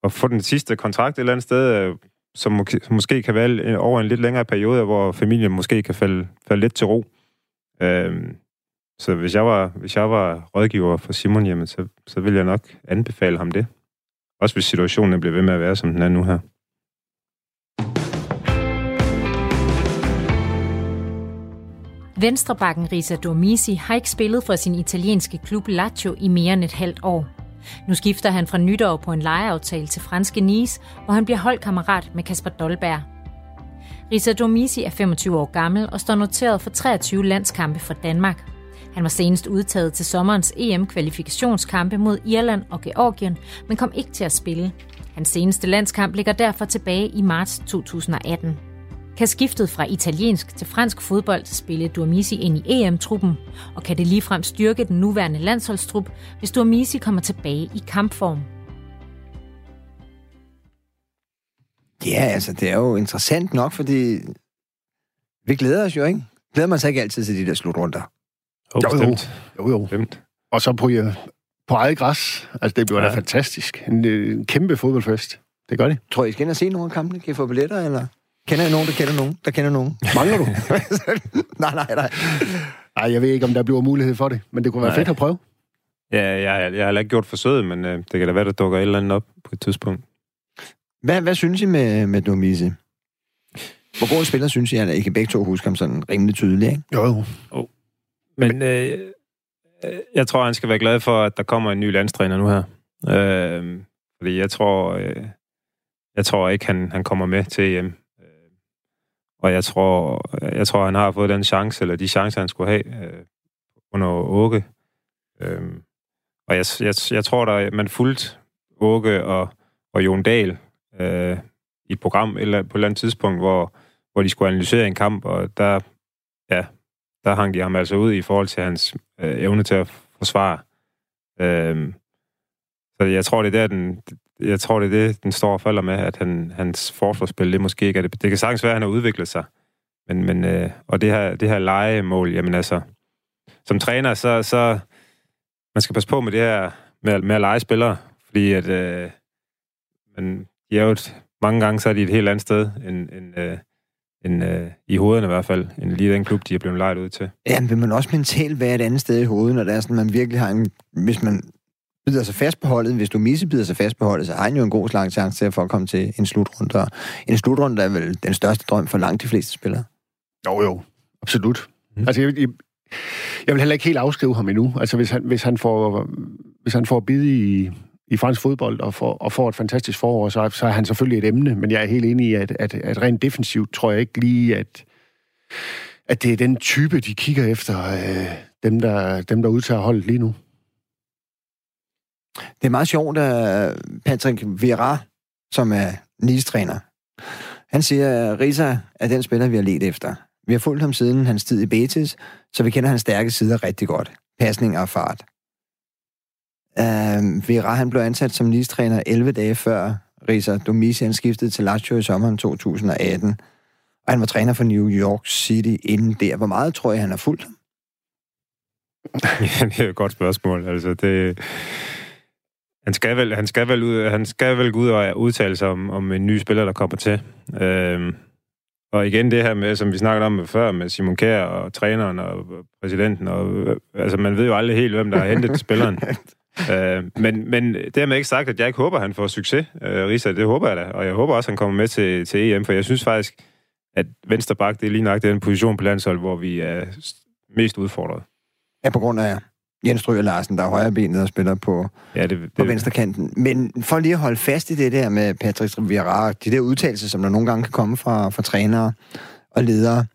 [SPEAKER 4] at få den sidste kontrakt et eller andet sted, øh, som måske, som måske kan være over en lidt længere periode, hvor familien måske kan falde, falde lidt til ro. Øhm, så hvis jeg var, hvis jeg var rådgiver for Simon, jamen, så, så ville jeg nok anbefale ham det. Også hvis situationen bliver ved med at være, som den er nu her.
[SPEAKER 1] Venstrebakken Risa Dormisi har ikke spillet for sin italienske klub Lazio i mere end et halvt år. Nu skifter han fra nytår på en lejeaftale til franske Nice, hvor han bliver holdkammerat med Kasper Dolberg. Risa Dormisi er 25 år gammel og står noteret for 23 landskampe for Danmark. Han var senest udtaget til sommerens EM-kvalifikationskampe mod Irland og Georgien, men kom ikke til at spille. Hans seneste landskamp ligger derfor tilbage i marts 2018. Kan skiftet fra italiensk til fransk fodbold spille Durmisi ind i EM-truppen, og kan det ligefrem styrke den nuværende landsholdstrup, hvis Durmisi kommer tilbage i kampform?
[SPEAKER 2] Ja, altså, det er jo interessant nok, fordi vi glæder os jo, ikke? Glæder man sig ikke altid til de der slutrunder?
[SPEAKER 4] Jo,
[SPEAKER 3] Jo, jo.
[SPEAKER 4] bestemt.
[SPEAKER 3] Jo, jo.
[SPEAKER 4] bestemt.
[SPEAKER 3] Og så på, øh, på eget græs. Altså, det bliver ja. Da fantastisk. En, øh, en kæmpe fodboldfest. Det gør det.
[SPEAKER 2] Tror I, I skal ind og se nogle af kampene? Kan I få billetter, eller? Kender I nogen, der kender nogen, der kender nogen?
[SPEAKER 3] Mangler du? [laughs]
[SPEAKER 2] nej, nej, nej.
[SPEAKER 3] Nej, jeg ved ikke, om der bliver mulighed for det, men det kunne være
[SPEAKER 4] Nej.
[SPEAKER 3] fedt at prøve.
[SPEAKER 4] Ja, jeg, jeg har heller ikke gjort forsøget, men øh, det kan da være, der dukker et eller andet op på et tidspunkt.
[SPEAKER 2] Hvad, hvad synes I med, med Domisi? Hvor god spiller synes I, at I kan begge to huske ham sådan rimelig tydeligt, ikke?
[SPEAKER 3] Jo, jo.
[SPEAKER 4] Men øh, øh, jeg tror, han skal være glad for, at der kommer en ny landstræner nu her. Øh, fordi jeg tror, øh, jeg tror ikke, han, han kommer med til EM. Og jeg tror, jeg tror, han har fået den chance, eller de chancer, han skulle have øh, under Åke. Øhm, og jeg, jeg, jeg tror, der man fulgte Åke og, og Jon Dahl øh, i et program eller på et eller andet tidspunkt, hvor, hvor de skulle analysere en kamp, og der, ja, der hang de ham altså ud i forhold til hans øh, evne til at forsvare. Øhm, så jeg tror, det er der, den, jeg tror, det er det, den står og falder med, at han, hans forsvarsspil, det måske ikke er det. Det kan sagtens være, at han har udviklet sig. Men, men, øh, og det her, det her legemål, jamen altså, som træner, så, så man skal passe på med det her, med, med at lege spillere, fordi at, øh, men de er jo et, mange gange, så er de et helt andet sted, end, end, øh, end øh, i hovederne i hvert fald, end lige den klub, de er blevet lejet ud til.
[SPEAKER 2] Ja, men vil man også mentalt være et andet sted i hovedet, når det er sådan, man virkelig har en... Hvis man bider sig fast på holdet, hvis du Misse bider sig fast på holdet, så har han jo en god slag chance til at få at komme til en slutrunde. Og en slutrunde er vel den største drøm for langt de fleste spillere.
[SPEAKER 3] Jo, jo. Absolut. Mm. Altså, jeg, jeg, jeg vil heller ikke helt afskrive ham endnu. Altså, hvis han, hvis han får, hvis han får bid i, i fransk fodbold og får, og får et fantastisk forår, så, så er han selvfølgelig et emne, men jeg er helt enig i, at, at, at rent defensivt tror jeg ikke lige, at, at det er den type, de kigger efter, øh, dem, der, dem, der udtager holdet lige nu.
[SPEAKER 2] Det er meget sjovt, at Patrick Vera, som er nistræner, han siger, at Risa er den spiller, vi har let efter. Vi har fulgt ham siden hans tid i Betis, så vi kender hans stærke sider rigtig godt. Pasning og fart. Øhm, uh, Vera, han blev ansat som nistræner 11 dage før Risa Domisi, han skiftede til Lazio i sommeren 2018. Og han var træner for New York City inden der. Hvor meget tror jeg, han har fulgt ham? [laughs]
[SPEAKER 4] ja, det er et godt spørgsmål. Altså, det, han skal vel, han skal vel, ud, han skal vel gå ud og udtale sig om, om en ny spiller, der kommer til. Øhm, og igen det her med, som vi snakkede om før, med Simon Kjær og træneren og præsidenten. Og, altså, man ved jo aldrig helt, hvem der har hentet spilleren. [laughs] øh, men, men dermed ikke sagt, at jeg ikke håber, at han får succes, øh, Risa. Det håber jeg da. Og jeg håber også, at han kommer med til, til EM, for jeg synes faktisk, at venstre bak, det er lige nok den position på landshold, hvor vi er mest udfordret.
[SPEAKER 2] Ja, på grund af Jens Stryger Larsen, der er højre benet og spiller på, ja, det, det, på venstre kanten. Men for lige at holde fast i det der med Patrick Vieira, de der udtalelser, som der nogle gange kan komme fra, fra trænere og ledere.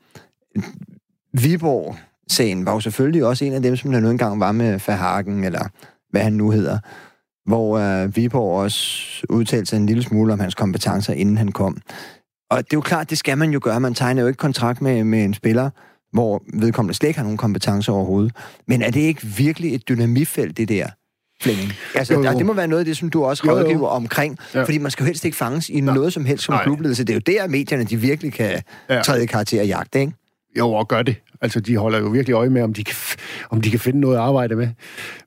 [SPEAKER 2] Viborg-sagen var jo selvfølgelig også en af dem, som der nu engang var med Verhagen, eller hvad han nu hedder, hvor uh, Viborg også udtalte sig en lille smule om hans kompetencer, inden han kom. Og det er jo klart, det skal man jo gøre. Man tegner jo ikke kontrakt med, med en spiller, hvor vedkommende slet ikke har nogen kompetencer overhovedet. Men er det ikke virkelig et dynamifelt, det der? Flemming. Altså, jo, jo. det må være noget af det, som du også rådgiver jo, jo. omkring, ja. fordi man skal jo helst ikke fanges i ja. noget som helst som Nej. klubledelse. Det er jo der, medierne de virkelig kan ja. træde karakter og jagte, ikke?
[SPEAKER 3] Jo, og gør det. Altså, de holder jo virkelig øje med, om de, kan, om de kan finde noget at arbejde med.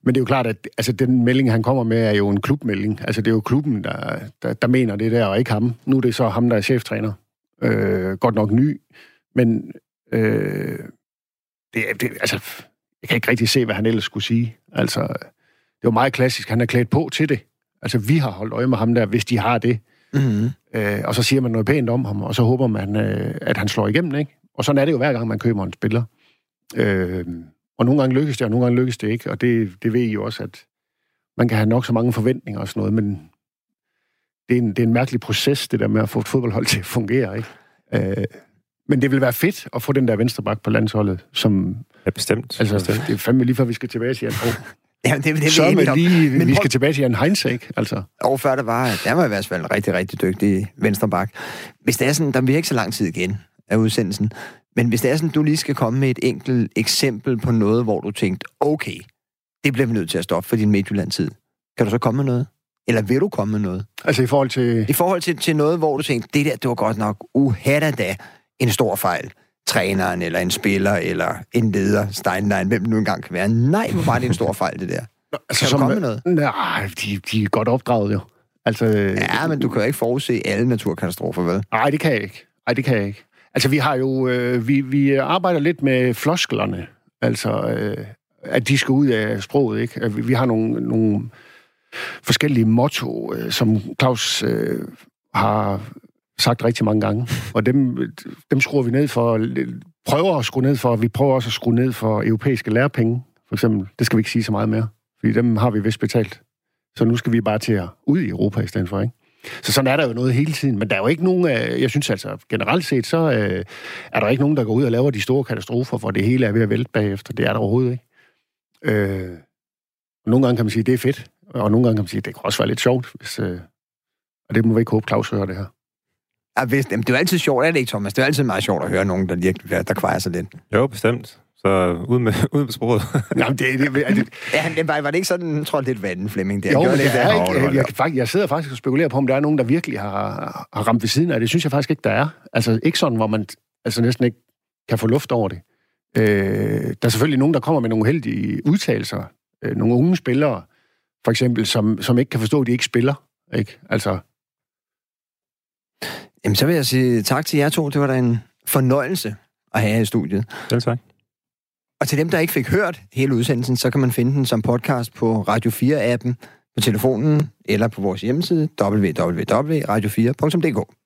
[SPEAKER 3] Men det er jo klart, at altså, den melding, han kommer med, er jo en klubmelding. Altså, det er jo klubben, der, der, der mener det der, og ikke ham. Nu er det så ham, der er cheftræner. Øh, godt nok ny, men Øh, det, det, altså, jeg kan ikke rigtig se, hvad han ellers skulle sige. Altså, det var meget klassisk. Han er klædt på til det. Altså, vi har holdt øje med ham der, hvis de har det. Mm-hmm. Øh, og så siger man noget pænt om ham, og så håber man, øh, at han slår igennem, ikke? Og sådan er det jo hver gang, man køber en spiller. Øh, og nogle gange lykkes det, og nogle gange lykkes det ikke. Og det, det ved I jo også, at man kan have nok så mange forventninger og sådan noget, men det er en, det er en mærkelig proces, det der med at få et fodboldhold til at fungere, ikke? Øh, men det vil være fedt at få den der venstreback på landsholdet, som...
[SPEAKER 4] Ja, bestemt.
[SPEAKER 3] Altså,
[SPEAKER 4] bestemt.
[SPEAKER 3] det er fandme lige før, vi skal tilbage til Jan. [laughs]
[SPEAKER 2] Ja, det, det, det
[SPEAKER 3] så er lige, men vi skal tilbage til Jan Heinz, ikke? Altså.
[SPEAKER 2] Og før der var, der var i hvert fald en rigtig, rigtig dygtig venstreback. Hvis det er sådan, der bliver ikke så lang tid igen af udsendelsen, men hvis det er sådan, du lige skal komme med et enkelt eksempel på noget, hvor du tænkte, okay, det bliver vi nødt til at stoppe for din Midtjylland-tid. Kan du så komme med noget? Eller vil du komme med noget?
[SPEAKER 3] Altså i forhold til...
[SPEAKER 2] I forhold til, til noget, hvor du tænkte, det der, det var godt nok uhatta da en stor fejl. Træneren, eller en spiller, eller en leder, Steinlein, hvem det nu engang kan være. Nej, hvor var det en stor fejl, det der. Nå, altså, kan du komme med noget?
[SPEAKER 3] Nej, de, de er godt opdraget jo. Altså,
[SPEAKER 2] ja, men du kan jo ikke forudse alle naturkatastrofer, vel?
[SPEAKER 3] Nej, det kan jeg ikke. Nej, det kan jeg ikke. Altså, vi har jo... Øh, vi, vi arbejder lidt med flosklerne. Altså, øh, at de skal ud af sproget, ikke? Vi har nogle, nogle forskellige motto, øh, som Claus øh, har sagt rigtig mange gange. Og dem, dem skruer vi ned for, prøver at skrue ned for, vi prøver også at skrue ned for europæiske lærepenge, for eksempel. Det skal vi ikke sige så meget mere, fordi dem har vi vist betalt. Så nu skal vi bare til at ud i Europa i stedet for, ikke? Så sådan er der jo noget hele tiden, men der er jo ikke nogen, jeg synes altså generelt set, så øh, er der ikke nogen, der går ud og laver de store katastrofer, hvor det hele er ved at vælte bagefter. Det er der overhovedet ikke. Øh, nogle gange kan man sige, at det er fedt, og nogle gange kan man sige, at det kan også være lidt sjovt, hvis, øh, og det må vi ikke håbe, Claus hører det her.
[SPEAKER 2] Ja, vist, jamen, det er jo altid sjovt, er det ikke, Thomas? Det er altid meget sjovt at høre nogen, der virkelig der kvejer sig lidt.
[SPEAKER 4] Jo, bestemt. Så ud med, [laughs] ud med sproget.
[SPEAKER 2] Jamen, det, det, det, ja, det var, var det ikke sådan, jeg tror, lidt vand, Flemming?
[SPEAKER 3] Det, jo, men det er ikke. Jeg, jeg, faktisk, jeg sidder faktisk og spekulerer på, om der er nogen, der virkelig har, har ramt ved siden af det. synes jeg faktisk ikke, der er. Altså, ikke sådan, hvor man altså næsten ikke kan få luft over det. Øh, der er selvfølgelig nogen, der kommer med nogle heldige udtalelser. Øh, nogle unge spillere, for eksempel, som, som ikke kan forstå, at de ikke spiller. Ikke? Altså...
[SPEAKER 2] Jamen, så vil jeg sige tak til jer to. Det var da en fornøjelse at have her i studiet.
[SPEAKER 4] Selv tak.
[SPEAKER 2] Og til dem, der ikke fik hørt hele udsendelsen, så kan man finde den som podcast på Radio 4-appen, på telefonen eller på vores hjemmeside www.radio4.dk.